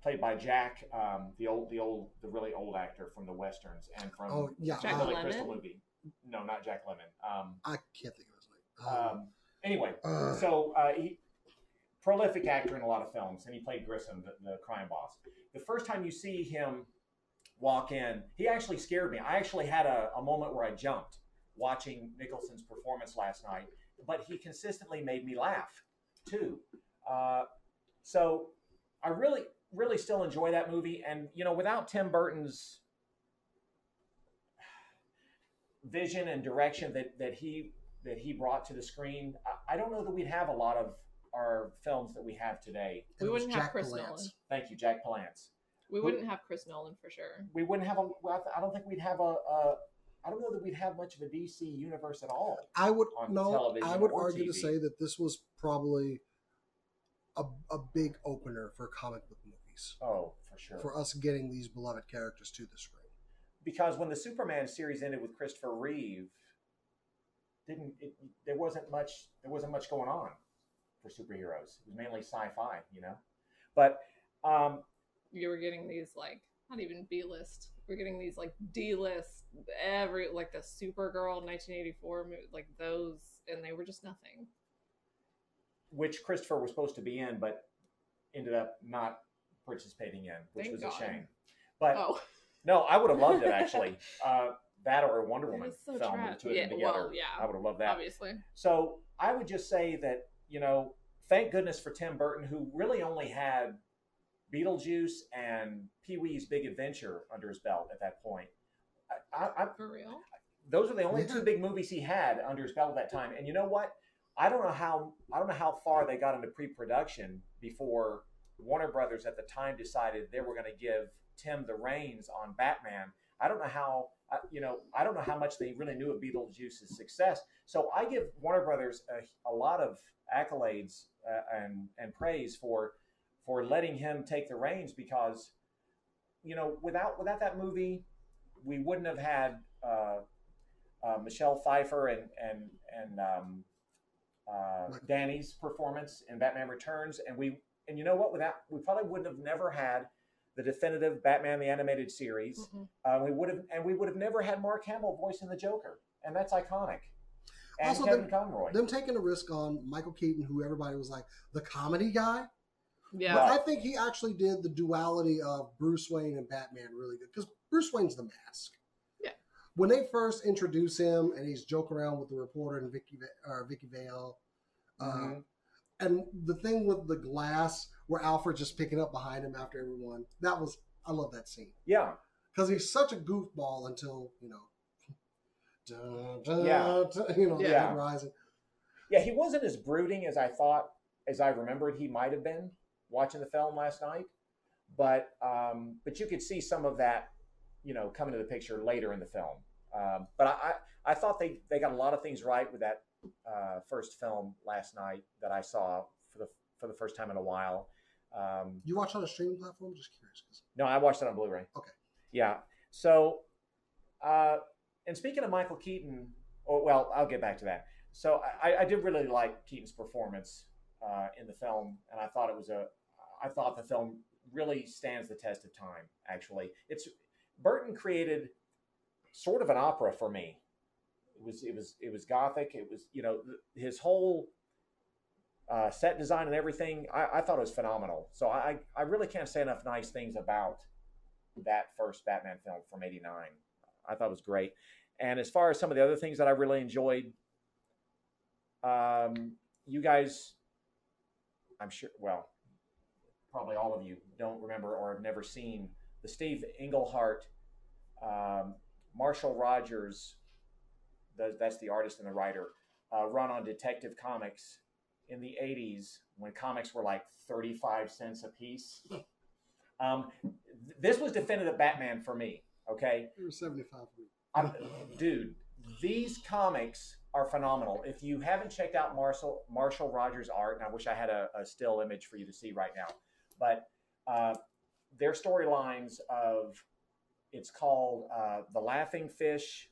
played by Jack, um, the old, the old, the really old actor from the westerns and from Oh yeah, Jack uh, Billy Crystal movie. No, not Jack Lemmon. Um, I can't think of his name. Um, um, anyway, uh, so uh, he prolific actor in a lot of films, and he played Grissom, the, the crime boss. The first time you see him walk in, he actually scared me. I actually had a, a moment where I jumped watching Nicholson's performance last night, but he consistently made me laugh too. Uh, so I really, really still enjoy that movie, and you know, without Tim Burton's vision and direction that that he that he brought to the screen, I, I don't know that we'd have a lot of our films that we have today. We wouldn't have Jack Chris Palance. Nolan. Thank you, Jack Palance. We wouldn't have Chris Nolan for sure. We wouldn't have a. well, I don't think we'd have a. a I don't know that we'd have much of a DC universe at all. I would no. I would or argue to say that this was probably a, a big opener for comic book movies Oh, for sure. for us getting these beloved characters to the screen. Because when the Superman series ended with Christopher Reeve, didn't it, there wasn't much there wasn't much going on for superheroes. It was mainly sci-fi, you know. But um, You were getting these like not even B list we're getting these like D-list every like the Supergirl 1984 movie, like those, and they were just nothing. which Christopher was supposed to be in, but ended up not participating in, which Thank was God. a shame. But Oh, no, I would have loved it actually. uh, that or a Wonder Woman so film, trash. the two of Yeah, them well, together. yeah. I would have loved that. obviously. So I would just say that, you know, thank goodness for Tim Burton, who really only had Beetlejuice and Pee Wee's Big Adventure under his belt at that point. I, I, I, For real? those are the only two big movies he had under his belt at that time. And you know what? I don't know how I don't know how far they got into pre-production before Warner Brothers at the time decided they were going to give Tim the reins on Batman. I don't know how uh, you know I don't know how much they really knew of Beetlejuice's success. So I give Warner Brothers a, a lot of accolades uh, and and praise for for letting him take the reins because you know without without that movie we wouldn't have had uh, uh, Michelle Pfeiffer and and and um, uh, Danny's performance in Batman Returns, and we and you know what? Without we probably wouldn't have never had the definitive Batman the animated series. Mm-mm. Uh, we would have and we would have never had Mark Hamill voicing the Joker, and that's iconic. And Also, Kevin them- Conroy. Them taking a risk on Michael Keaton, who everybody was like the comedy guy. Yeah. But I think he actually did the duality of Bruce Wayne and Batman really good because Bruce Wayne's the mask. Yeah. When they first introduce him and he's joking around with the reporter and Vicki Va- or Vicki Vale, uh, Mhm. And the thing with the glass where Alfred just picking up behind him after everyone that was I love that scene yeah, because he's such a goofball until you know, dun, dun, Yeah. dun, you know, the Yeah. Rising. yeah. He wasn't as brooding as I thought, as I remembered he might have been watching the film last night. But um, but you could see some of that, you know, coming to the picture later in the film. Um, but I, I I thought they they got a lot of things right with that uh, first film last night that I saw for the for the first time in a while. Um, You watch on a streaming platform? Just curious. 'cause- no, I watched it on Blu-ray. Okay. Yeah. So, uh, and speaking of Michael Keaton, oh, well, I'll get back to that. So I, I did really like Keaton's performance uh, in the film, and I thought it was a, I thought the film really stands the test of time. Actually, it's Burton created sort of an opera for me. It was, it was, it was gothic. It was, you know, his whole uh, set design and everything. I, I thought it was phenomenal. So I, I really can't say enough nice things about that first Batman film from '89. I thought it was great. And as far as some of the other things that I really enjoyed, um, you guys, I'm sure, well, probably all of you don't remember or have never seen the Steve Englehart, um, Marshall Rogers, the, that's the artist and the writer, uh, run on Detective Comics in the 80s when comics were like 35 cents a piece. Um, th- this was definitive Batman for me. Okay, It was 75 dude, these comics are phenomenal. If you haven't checked out Marshall Marshall Rogers' art, and I wish I had a, a still image for you to see right now, but uh, their storylines of it's called uh, the Laughing Fish,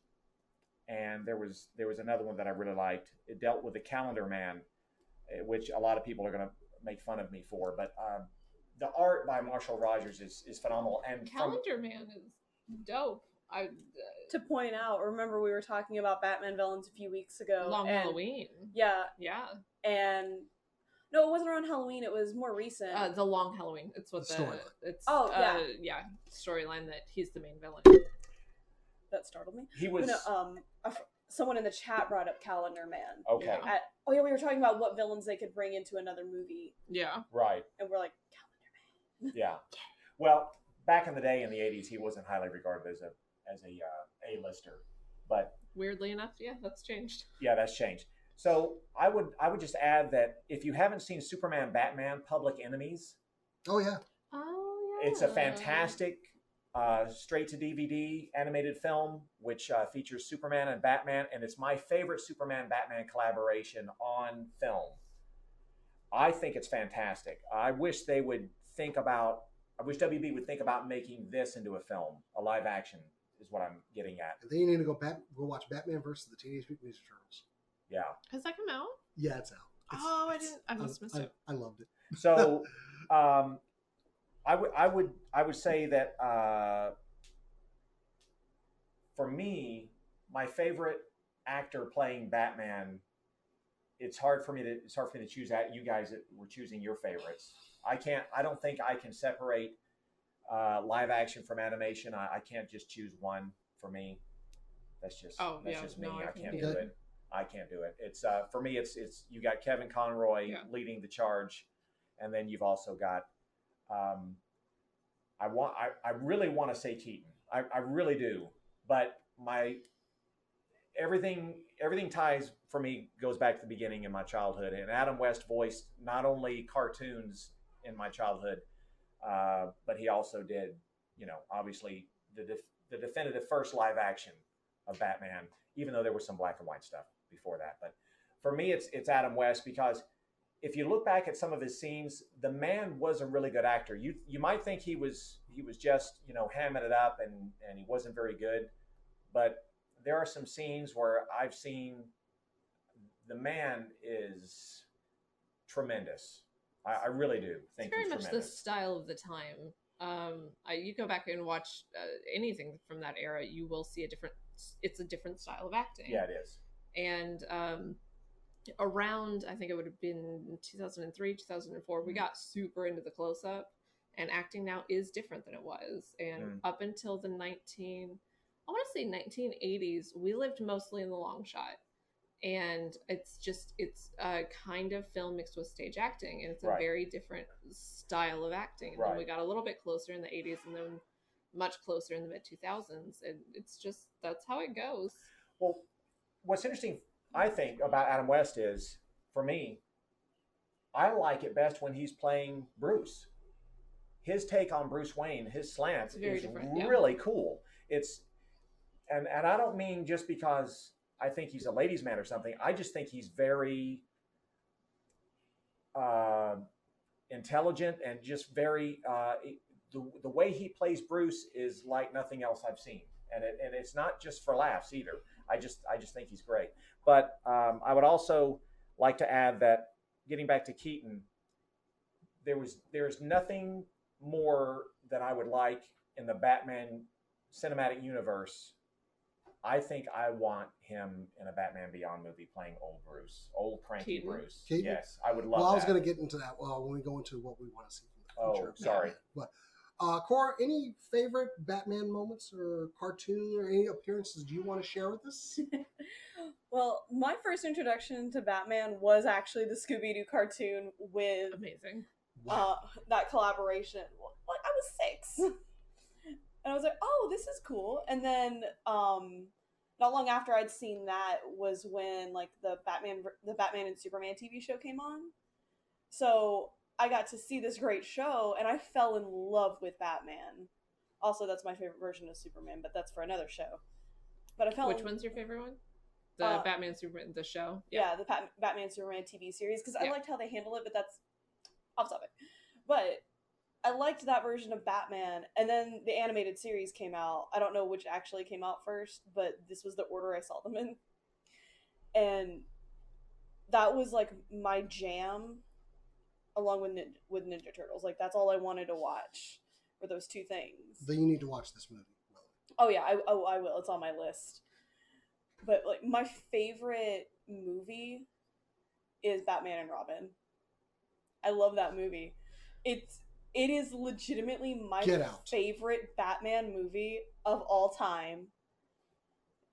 and there was there was another one that I really liked. It dealt with the Calendar Man, eh, which a lot of people are going to make fun of me for, but um, the art by Marshall Rogers is is phenomenal. And from, Calendar Man is dope. I To point out, remember we were talking about Batman villains a few weeks ago. Long and- Halloween. Yeah, Yeah. and no, it wasn't around Halloween. It was more recent. Uh, the Long Halloween. It's what The the, storyline. it's Oh, yeah. uh, yeah storyline that he's the main villain. That startled me. he was No, um, a someone in the chat brought up Calendar Man. okay, At, oh yeah, we were talking about what villains they could bring into another movie, Yeah. right. and we're like, Calendar Man. Yeah. Well, back in the day in the '80s, he wasn't highly regarded as a as a uh, A-lister, but Weirdly enough, yeah, that's changed. yeah, that's changed. So I would I would just add that if you haven't seen Superman, Batman, Public Enemies, Oh yeah, Oh yeah. it's a fantastic uh, straight to DVD animated film which uh, features Superman and Batman, and it's my favorite Superman Batman collaboration on film. I think it's fantastic. I wish they would think about. I wish WB would think about making this into a film, a live action, is what I'm getting at. and then you need to go back, go watch Batman versus the Teenage Mutant Ninja Turtles. Yeah. Has that come out? Yeah, it's out. It's- Oh, I didn't- I must miss I, it. I loved it. So, um, I would I would I would say that uh, for me, my favorite actor playing Batman, it's hard for me to it's hard for me to choose that. You guys that were choosing your favorites. I can't. I don't think I can separate uh, live action from animation. I, I can't just choose one for me. That's just Oh, that's yeah, just me. no, I I can can't do that. it. I can't do it. It's uh, for me. It's it's you got Kevin Conroy Yeah. leading the charge, and then you've also got. Um, I want. I, I really want to say Keaton. I, I really do, but my everything everything ties for me goes back to the beginning in my childhood and adam west voiced not only cartoons in my childhood uh, but he also did you know obviously the, def- the definitive first live action of batman even though there was some black and white stuff before that but for me it's it's adam west because if you look back at some of his scenes the man was a really good actor you you might think he was he was just you know hamming it up and and he wasn't very good but there are some scenes where I've seen the man is tremendous. I, I really do think it's very much the style of the time. Um, I, you go back and watch uh, anything from that era, you will see a different. It's a different style of acting. yeah, it is. and um, around I think it would have been 2003, 2004, we Mm. got super into the close up, and acting now is different than it was. And Mm. up until the 19, I want to say 1980s, we lived mostly in the long shot. And it's just, it's a kind of film mixed with stage acting, and it's a Right. very different style of acting. And then we got a little bit closer in the 80s, and then much closer in the mid 2000s. And it's just, that's how it goes. Well, what's interesting, I think, about Adam West is, for me, I like it best when he's playing Bruce. His take on Bruce Wayne, his slant, is yeah. really cool. It's, and and I don't mean just because I think he's a ladies' man or something. I just think he's very uh, intelligent and just very. Uh, the, the way he plays Bruce is like nothing else I've seen, and it, and it's not just for laughs either. I just I just think he's great. But um, I would also like to add that getting back to Keaton, there was there's nothing more that I would like in the Batman cinematic universe. I think I want him in a Batman Beyond movie playing old Bruce, old cranky Keaton? Bruce. Keaton? Yes, I would love. well, I was going to get into that well, when we go into what we want to see from the Oh, future. of sorry. Batman. But uh, Cora, any favorite Batman moments or cartoon or any appearances Do you want to share with us? well, my first introduction to Batman was actually the Scooby Doo cartoon with Amazing. uh, that collaboration. Like I was six, and I was like, "Oh, this is cool." And then, um, not long after I'd seen that was when like the Batman, the Batman and Superman TV show came on. So I got to see this great show, and I fell in love with Batman. Also, that's my favorite version of Superman, but that's for another show. But I fell. Which in- one's your favorite one? The Uh, Batman Superman the show. yeah, the Bat- Batman Superman TV series because I Yeah. liked how they handle it, but that's off topic. But I liked that version of Batman, and then the animated series came out. I don't know which actually came out first, but this was the order I saw them in, and that was like my jam, along with Nin- with Ninja Turtles. Like that's all I wanted to watch were those two things. Then you need to watch this movie. Oh yeah, I oh I will. It's on my list. But like my favorite movie is Batman and Robin. I love that movie. It's it is legitimately my favorite Batman movie of all time.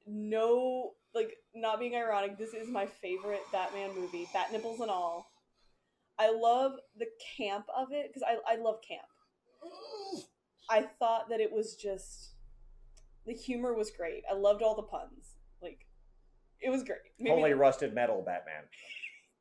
No, like not being ironic, this is my favorite Batman movie, bat nipples and all. I love the camp of it because I I love camp. I thought that it was just the humor was great. I loved all the puns. Like it was great. Maybe Holy rusted metal Batman.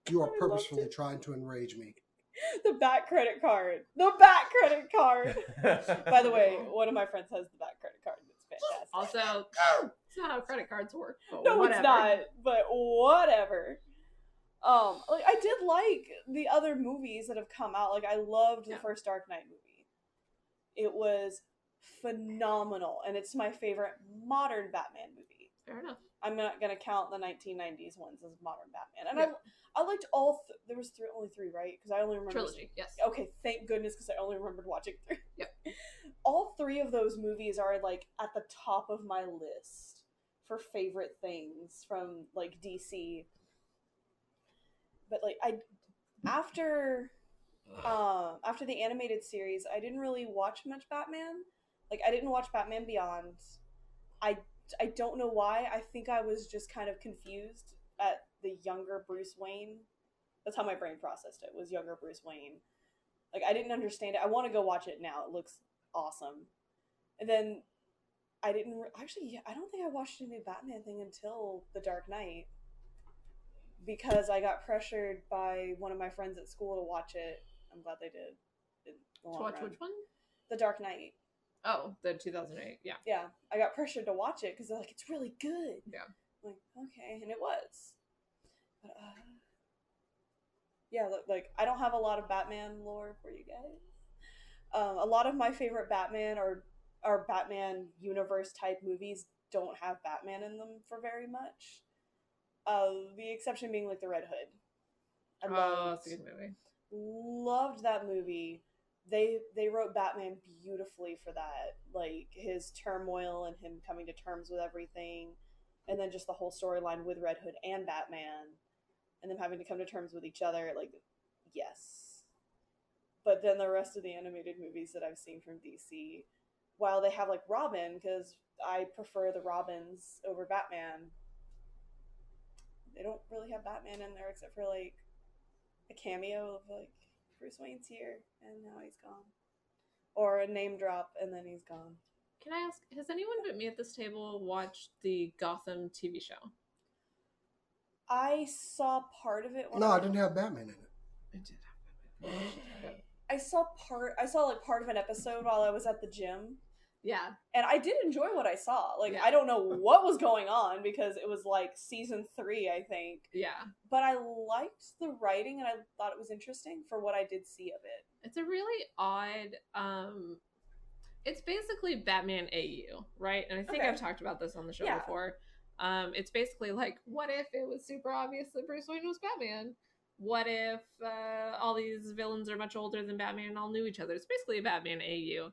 You are purposefully trying to enrage me. the Bat credit card. The Bat credit card. By the way, one of my friends has the Bat credit card. It's fantastic. Also, it's not how credit cards work. But no, whatever. it's not. But whatever. Um, like I did like the other movies that have come out. Like I loved the Yeah. first Dark Knight movie. It was phenomenal, and it's my favorite modern Batman movie. Fair enough. I'm not gonna count the 1990s ones as modern Batman, and Yeah. I I liked all. Th- there was three, only three, right? Because I only remember Trilogy. Yes. Okay, thank goodness, because I only remembered watching three. Yep. All three of those movies are like at the top of my list for favorite things from like DC. But like I after uh, after the animated series, I didn't really watch much Batman. Like I didn't watch Batman Beyond. I I don't know why. I think I was just kind of confused at the younger Bruce Wayne. That's how my brain processed it. Was younger Bruce Wayne. Like I didn't understand it. I want to go watch it now. It looks awesome. And then I didn't re- actually. I don't think I watched a new Batman thing until The Dark Knight because I got pressured by one of my friends at school to watch it. I'm glad they did. in the To watch run. which one? The Dark Knight. Oh, the 2008. Yeah. Yeah, I got pressured to watch it because they're like, it's really good. Yeah. I'm like, okay, and it was. But, uh, yeah, like I don't have a lot of Batman lore for you guys. Um, a lot of my favorite Batman or or Batman universe type movies don't have Batman in them for very much. Uh, the exception being like the Red Hood. I Oh, loved, that's a good movie. loved that movie. They they wrote Batman beautifully for that, like his turmoil and him coming to terms with everything, and then just the whole storyline with Red Hood and Batman, and them having to come to terms with each other. Like, yes. But then the rest of the animated movies that I've seen from DC, while they have like Robin, because I prefer the Robins over Batman, they don't really have Batman in there except for like a cameo of like Bruce Wayne's here and now he's gone. Or a name drop and then he's gone. Can I ask, has anyone but me at this table watched the Gotham TV show? I saw part of it when No, I, I didn't have Batman in it. I did have Batman. I saw part I saw like part of an episode while I was at the gym. Yeah. And I did enjoy what I saw. Like Yeah. I don't know what was going on because it was like season 3, I think. Yeah. But I liked the writing and I thought it was interesting for what I did see of it. It's a really odd um it's basically Batman AU, right? And I think Okay. I've talked about this on the show Yeah. before. Um it's basically like what if it was super obvious that Bruce Wayne was Batman? What if uh, all these villains are much older than Batman and all knew each other? It's basically a Batman AU.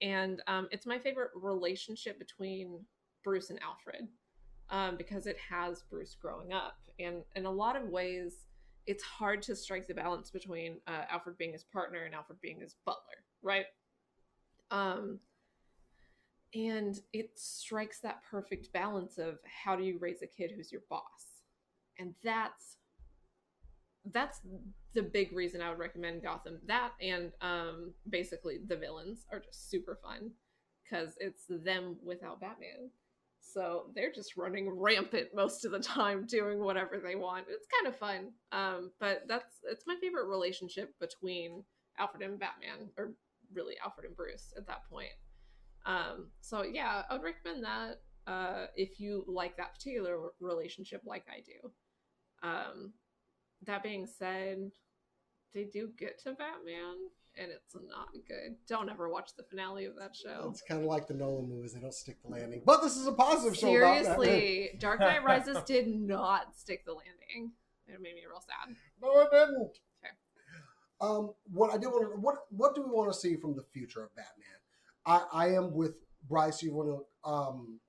And um, it's my favorite relationship between Bruce and Alfred um, because it has Bruce growing up. And in a lot of ways, it's hard to strike the balance between uh, Alfred being his partner and Alfred being his butler, right? Um, and it strikes that perfect balance of how do you raise a kid who's your boss, and that's that's the big reason I would recommend Gotham. That and um, basically the villains are just super fun because it's them without Batman. So they're just running rampant most of the time, doing whatever they want. It's kind of fun. Um, but that's it's my favorite relationship between Alfred and Batman, or really Alfred and Bruce at that point. Um, so yeah, I would recommend that uh, if you like that particular relationship, like I do. Um, that being said, they do get to Batman, and it's not good. Don't ever watch the finale of that show. It's kind of like the Nolan movies; they don't stick the landing. But this is a positive show. Seriously, Dark Knight Rises did not stick the landing. It made me real sad. No, it didn't. Okay. Um, what I do want to what what do we want to see from the future of Batman? I I am with Bryce. You want to um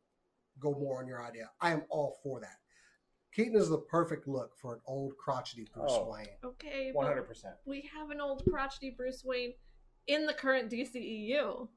go more on your idea? I am all for that. Keaton is the perfect look for an old crotchety Bruce Oh. Wayne. Okay, One but hundred percent. we have an old crotchety Bruce Wayne in the current DCEU.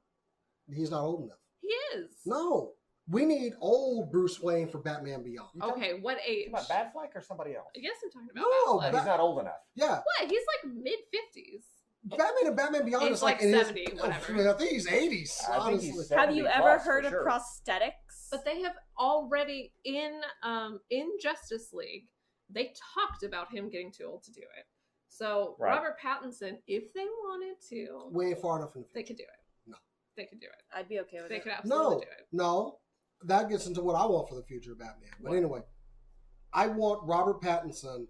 He's not old enough. He is. No, we need old Bruce Wayne for Batman Beyond. Okay, what age? About Batfleck or somebody else? I guess I'm talking about No, Batfleck. But he's not old enough. Yeah, What? He's like mid fifties. Batman and Batman Beyond He's is like, like in his- 70, whatever. I think he's eighties. I think Honestly, he's Have you 70 ever plus, for heard of sure. prosthetics? But they have already in um in Justice League, they talked about him getting too old to do it. So Right. Robert Pattinson, if they wanted to, way far enough in the future, they could do it. No. They could do it. I'd be okay with They it. They could absolutely No, do it. no, that gets into what I want for the future of Batman. But What? anyway, I want Robert Pattinson.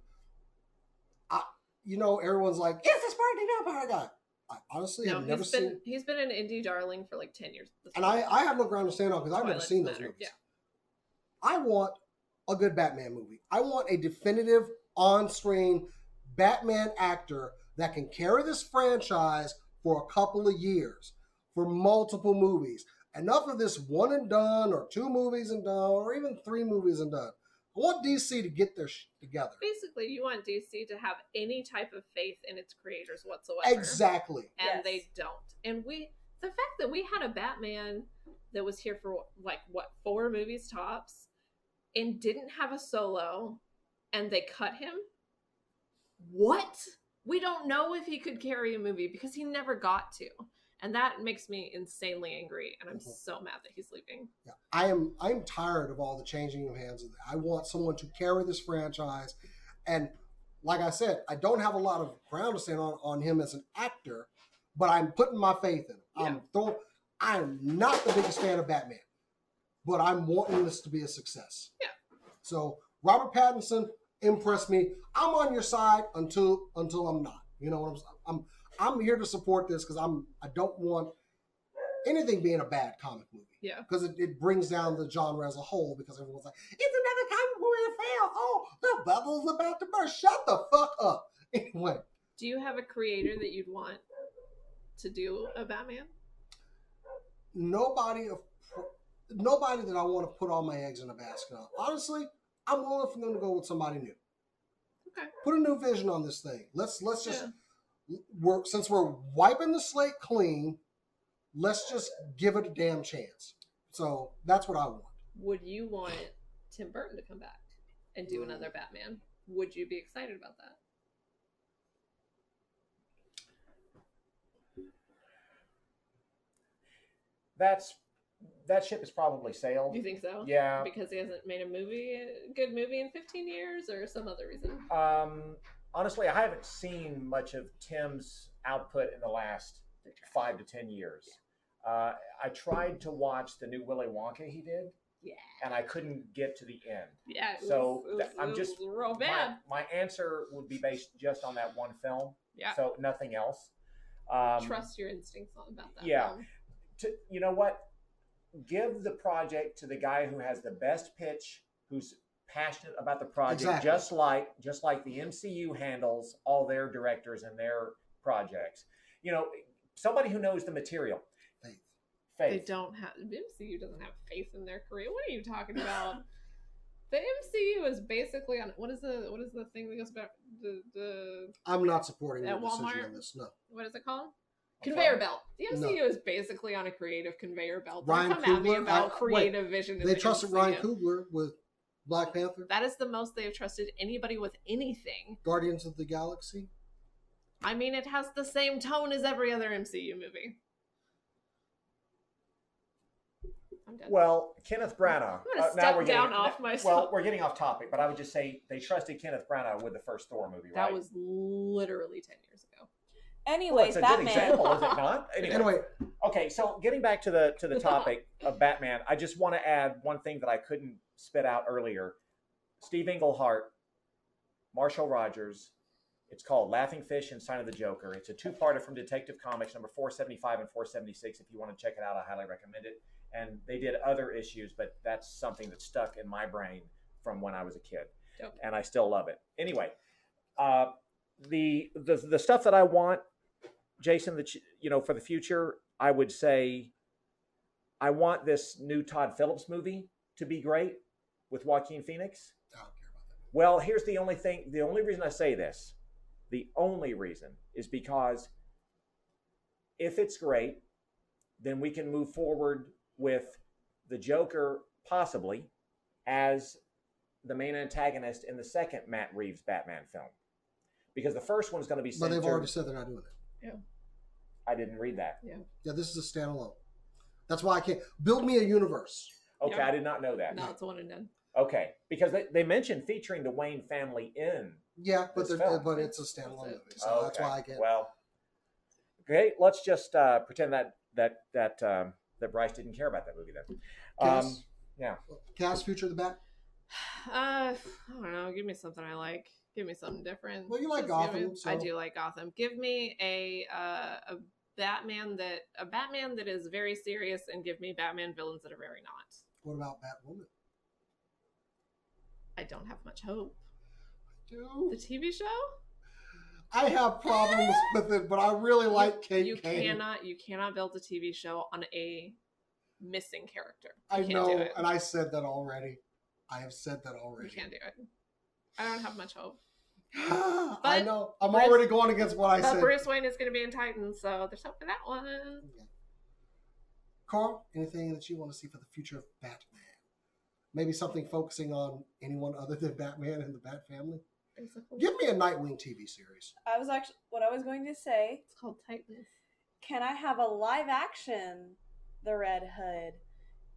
I, you know, everyone's like, "Is this part the vampire guy?" I honestly No, have never he's been seen, he's been an indie darling for like ten years. and I. I have no ground to stand on because I've never seen those Matter, movies. yeah. I want a good Batman movie. I want a definitive on-screen Batman actor that can carry this franchise for a couple of years, for multiple movies. enough of this one and done, or two movies and done, or even three movies and done. I want DC to get their shit together. Basically, you want DC to have any type of faith in its creators whatsoever. Exactly. And Yes. they don't. And we, the fact that we had a Batman that was here for like what four movies tops, and didn't have a solo, and they cut him. What? We don't know if he could carry a movie because he never got to. And that makes me insanely angry, and I'm Mhm. so mad that he's leaving. Yeah, I am. I'm tired of all the changing of hands. I want someone to carry this franchise, and like I said, I don't have a lot of ground to stand on on him as an actor, but I'm putting my faith in him. I'm throwing. I'm not the biggest fan of Batman, but I'm wanting this to be a success. Yeah. So Robert Pattinson impressed me. I'm on your side until until I'm not. You know what I'm saying? I'm I'm here to support this because I'm I don't want anything being a bad comic movie Yeah. because it, it brings down the genre as a whole because everyone's like, it's another comic movie failed. Oh, the bubble's about to burst. Shut the fuck up. Anyway, Do you have a creator that you'd want to do a Batman? nobody of nobody that I want to put all my eggs in a basket of. Honestly, I'm willing for them to go with somebody new. Okay. Put a new vision on this thing. Let's let's just Yeah. Work since we're wiping the slate clean. Let's just give it a damn chance. So that's what I want. Would you want Tim Burton to come back and do another Batman? Would you be excited about that? That's that ship has probably sailed. You think so? Yeah. Because he hasn't made a movie, a good movie in 15 years, or some other reason? Um, honestly, I haven't seen much of Tim's output in the last five to ten years. Uh, I tried to watch the new Willy Wonka he did, Yeah. and I couldn't get to the end. Yeah. So, was, was- I'm just- real bad. my answer would be based just on that one film, yeah. so nothing else. Um, Trust your instincts on about that. yeah. to, you know what? Give the project to the guy who has the best pitch, who's passionate about the project, Exactly. just like just like the MCU handles all their directors and their projects. You know, somebody who knows the material. Faith. They don't have the MCU doesn't have faith in their career. What are you talking about? the MCU is basically on what is the what is the thing that goes back the the I'm not supporting At your decision Walmart? on this. No. what is it called? Conveyor belt. The No. MCU is basically on a creative conveyor belt. Don't Ryan come at me Coogler? about I- creative vision. They the trusted MCU. Ryan Coogler with Black Panther, That is the most they've trusted anybody with anything. Guardians of the Galaxy. I mean, it has the same tone as every other MCU movie. I'm done. Well, Kenneth Branagh. I'm gonna uh, now step we're getting, down off Well, myself. we're getting off topic, but I would just say they trusted Kenneth Branagh with the first Thor movie, right? that was literally 10 years ago. well, Anyways, it's a Batman. good example, is it not? Anyway, Anyway, Okay, so getting back to the to the topic of Batman, I just want to add one thing that I couldn't spit out earlier. Steve Englehart, Marshall Rogers. It's called Laughing Fish and Sign of the Joker. It's a two-parter from Detective Comics, number 475 and 476. If you want to check it out, I highly recommend it. And they did other issues, but that's something that stuck in my brain from when I was a kid, Dope. and I still love it. Anyway, uh, the the the stuff that I want, Jason, that you- you know for the future, I would say I want this new Todd Phillips movie to be great with Joaquin Phoenix. I don't care about that. Well, here's the only thing, the only reason I say this, the only reason is because if it's great, then we can move forward with the Joker possibly as the main antagonist in the second Matt Reeves Batman film. Because the first one's going to be But they've already said they're not doing it. Yeah. I didn't read that. Yeah, Yeah, this is a standalone. That's why I can't build me a universe. Okay, Yeah. I did not know that. No, it's one and done. Okay, because they, they mentioned featuring the Wayne family in. Yeah, but This they're, film. but it's a standalone it. movie, so that's why I can't. Well, okay, let's just uh, pretend that that that um, that Bryce didn't care about that movie then. Um, yeah. Cass Future the Bat. Uh, I don't know. Give me something I like. Give me something different. Well, you like Just Gotham, me- I do like Gotham. Give me a uh, a Batman that a Batman that is very serious, and give me Batman villains that are very not. What about Batwoman? I don't have much hope. The TV show? I have problems with it, but I really like Kate you Kane. cannot you cannot build a TV show on a missing character. I You can't know, do it. and I said that already. I have said that already. You can't do it. I don't have much hope. I know. I'm Bruce- already going against what I but said. Bruce Wayne is going to be in Titans, so there's hope for that one. Yeah. Carl, anything that you want to see for the future of Batman? Maybe something focusing on anyone other than Batman and the Bat family? Basically. Give me a Nightwing TV series. I was actually what I was going to say. It's called Titans. Can I have a live action The Red Hood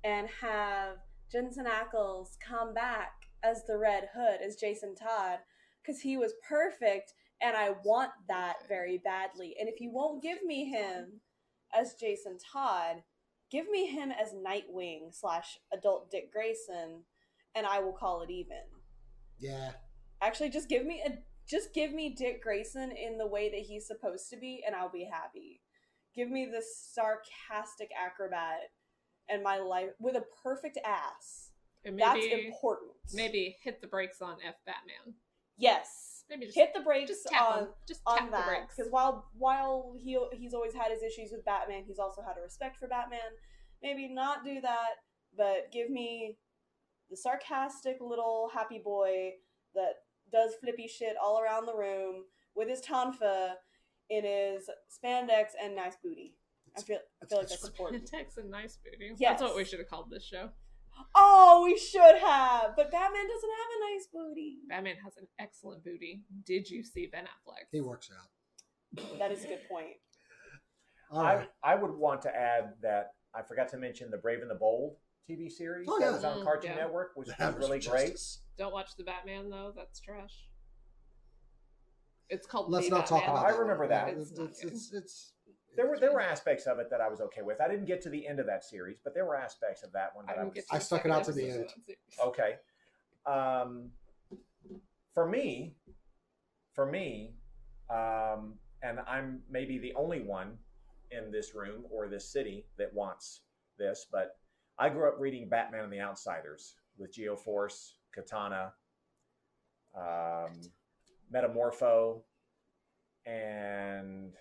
and have Jensen Ackles come back as the Red Hood as Jason Todd because he was perfect and I want that very badly. And if you won't give me him as Jason Todd, give me him as Nightwing slash adult Dick Grayson, and I will call it even. Yeah. Actually, just give me a just give me Dick Grayson in the way that he's supposed to be, and I'll be happy. Give me the sarcastic acrobat and my life with a perfect ass. And That's important. maybe hit the brakes on F Batman. yes. Maybe just Hit the brakes just tap on him. Just on tap the that brakes. because while while he he's always had his issues with Batman, he's also had a respect for Batman. Maybe not do that, but give me the sarcastic little happy boy that does flippy shit all around the room with his tonfa in his spandex and nice booty. I feel I feel like that's important. Tex and nice booty. Yes. That's what we should have called this show. Oh, we should have, but Batman doesn't have a nice booty. Batman has an excellent booty. Did you see Ben Affleck? He works out. That is a good point. All right. I, I would want to add that I forgot to mention the Brave and the Bold TV series Oh, that was on Mm, Cartoon yeah. Network, which was That was really great. Don't watch the Batman though. That's trash. It's called. Let's The not talk Batman. about I remember that. It's It's, it's, it's, it's- There were there were aspects of it that I was okay with. I didn't get to the end of that series, but there were aspects of that one that I, didn't was I stuck it out to the end. of that series. okay. Um, for me, for me, um, and I'm maybe the only one in this room or this city that wants this, but I grew up reading Batman and the Outsiders with Geoforce, Katana, um, Metamorpho, and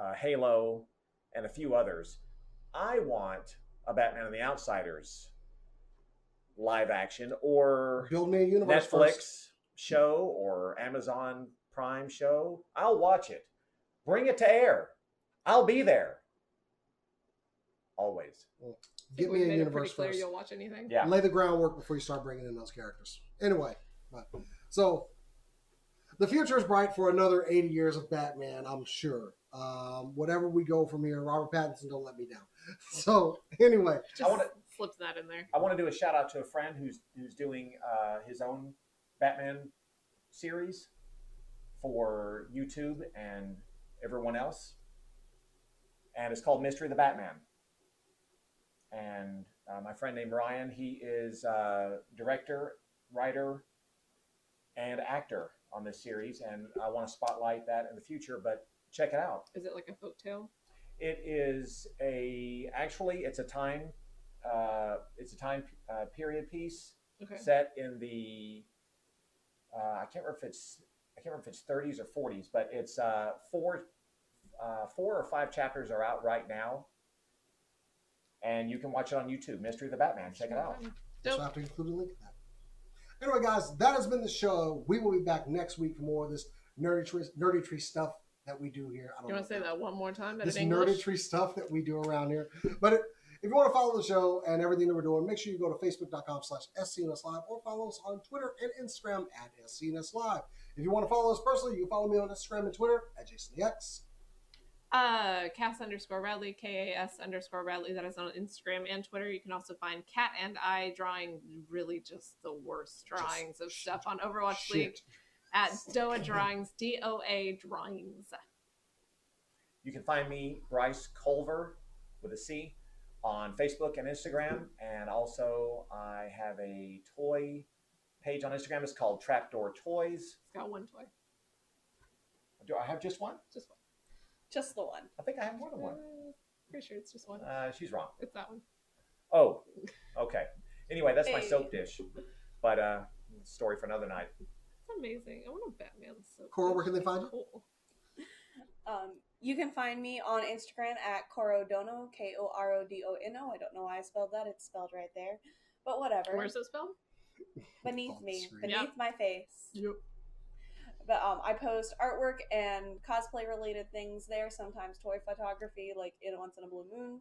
uh, Halo, and a few others. I want a Batman and the Outsiders live action or Build me a universe Netflix first. show or Amazon Prime show. I'll watch it. Bring it to air. I'll be there. Always. Get me a made it pretty universe clear first. You'll watch anything. Yeah. Lay the groundwork before you start bringing in those characters. Anyway, but, so the future is bright for another 80 years of Batman, I'm sure. Um, whatever we go from here, Robert Pattinson don't let me down. So anyway, Just wanna- slip that in there. I want to do a shout out to a friend who's who's doing uh, his own Batman series for YouTube and everyone else, and it's called Mystery of the Batman. And uh, my friend named Ryan, he is uh, director, writer, and actor on this series, and I want to spotlight that in the future. But check it out. Is it like a folk tale? It is a actually it's a time uh, it's a time uh, period piece Okay. set in the uh, I can't remember if it's I can't remember if it's 30s or 40s, but it's uh, four uh, four or five chapters are out right now, and you can watch it on YouTube. Mystery of the Batman. Check it out. so I Dope. have to include a link to that. Anyway, guys, that has been the show. We will be back next week for more of this nerdy tree, nerdy tree stuff that we do here. I don't You want to say that one more time? But this nerdy tree stuff that we do around here. But if you want to follow the show and everything that we're doing, make sure you go to facebook.com slash scnslive or follow us on Twitter and Instagram at scnslive. If you want to follow us personally, you can follow me on Instagram and Twitter at jasonx. Uh, Cass underscore Bradley, K A S underscore Bradley. That is on Instagram and Twitter. You can also find Cat and I drawing really just the worst drawings of stuff on Overwatch League at Doa Drawings, D O A Drawings. You can find me Bryce Culver with a C on Facebook and Instagram, and also I have a toy page on Instagram. It's called Trapdoor Toys. It's got one toy, Do I have just one? just one. Just the one. I think I have more than one. Uh, pretty sure it's just one. Uh, she's wrong. It's that one. Oh, okay. Anyway, that's my Hey. soap dish. But uh, story for another night. It's amazing. I want a Batman soap. Cora, dish. where can they find you? Cool. Um, You can find me on Instagram at Korodono, K O R O D O N O. I don't know why I spelled that. It's spelled right there. But whatever. Where's it spelled? beneath me, screen. beneath Yep. my face. Yep. But um, I post artwork and cosplay related things there. Sometimes toy photography, like in Once in a Blue Moon.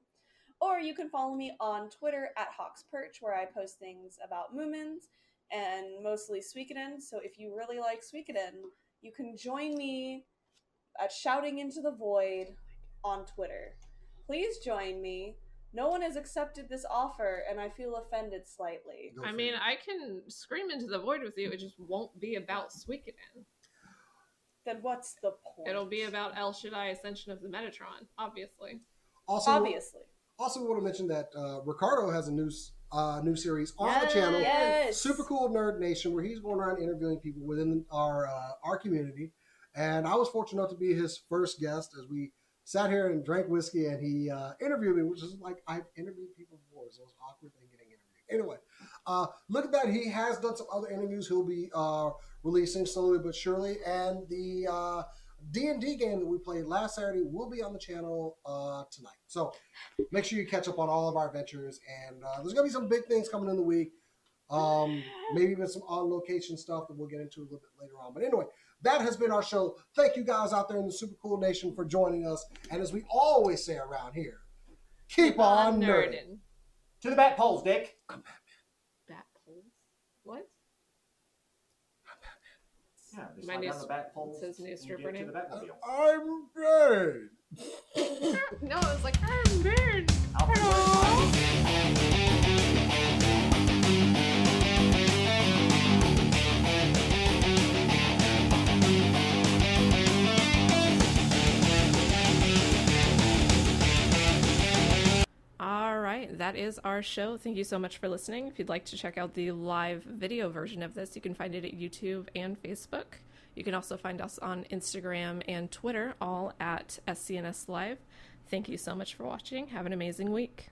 Or you can follow me on Twitter at Hawks Perch, where I post things about Moomins and mostly Suikoden. So if you really like Suikoden, you can join me at Shouting into the Void on Twitter. Please join me. No one has accepted this offer, and I feel offended slightly. I mean. I can scream into the void with you. It just won't be about Suikoden. Then what's the point? It'll be about El Shaddai Ascension of the Metatron, obviously. also, obviously. also we want to mention that uh, Ricardo has a new uh, new series on the channel. Yes. Super Cool Nerd Nation, where he's going around interviewing people within our uh, our community. And I was fortunate enough to be his first guest as we sat here and drank whiskey, and he uh, interviewed me, which is like I've interviewed people before, so it's awkward thing getting interviewed. Anyway, uh, look at that. He has done some other interviews. He'll be uh, releasing slowly but surely, and the uh, D and D game that we played last Saturday will be on the channel uh, tonight. So make sure you catch up on all of our adventures. And uh, there's gonna be some big things coming in the week. Um, maybe even some on location stuff that we'll get into a little bit later on. But anyway, that has been our show. Thank you guys out there in the Super Cool Nation for joining us. And as we always say around here, keep, on nerding. To the back poles, Dick. Bat poles. What? Yeah, just My slide new down the back poles. it says new and stripper get to name. the Batmobile. I'm dead. no, it was like, I'm bird. Alfred Hello. All right, that is our show. Thank you so much for listening. If you'd like to check out the live video version of this, you can find it at YouTube and Facebook. You can also find us on Instagram and Twitter, all at SCNS Live. Thank you so much for watching. Have an amazing week.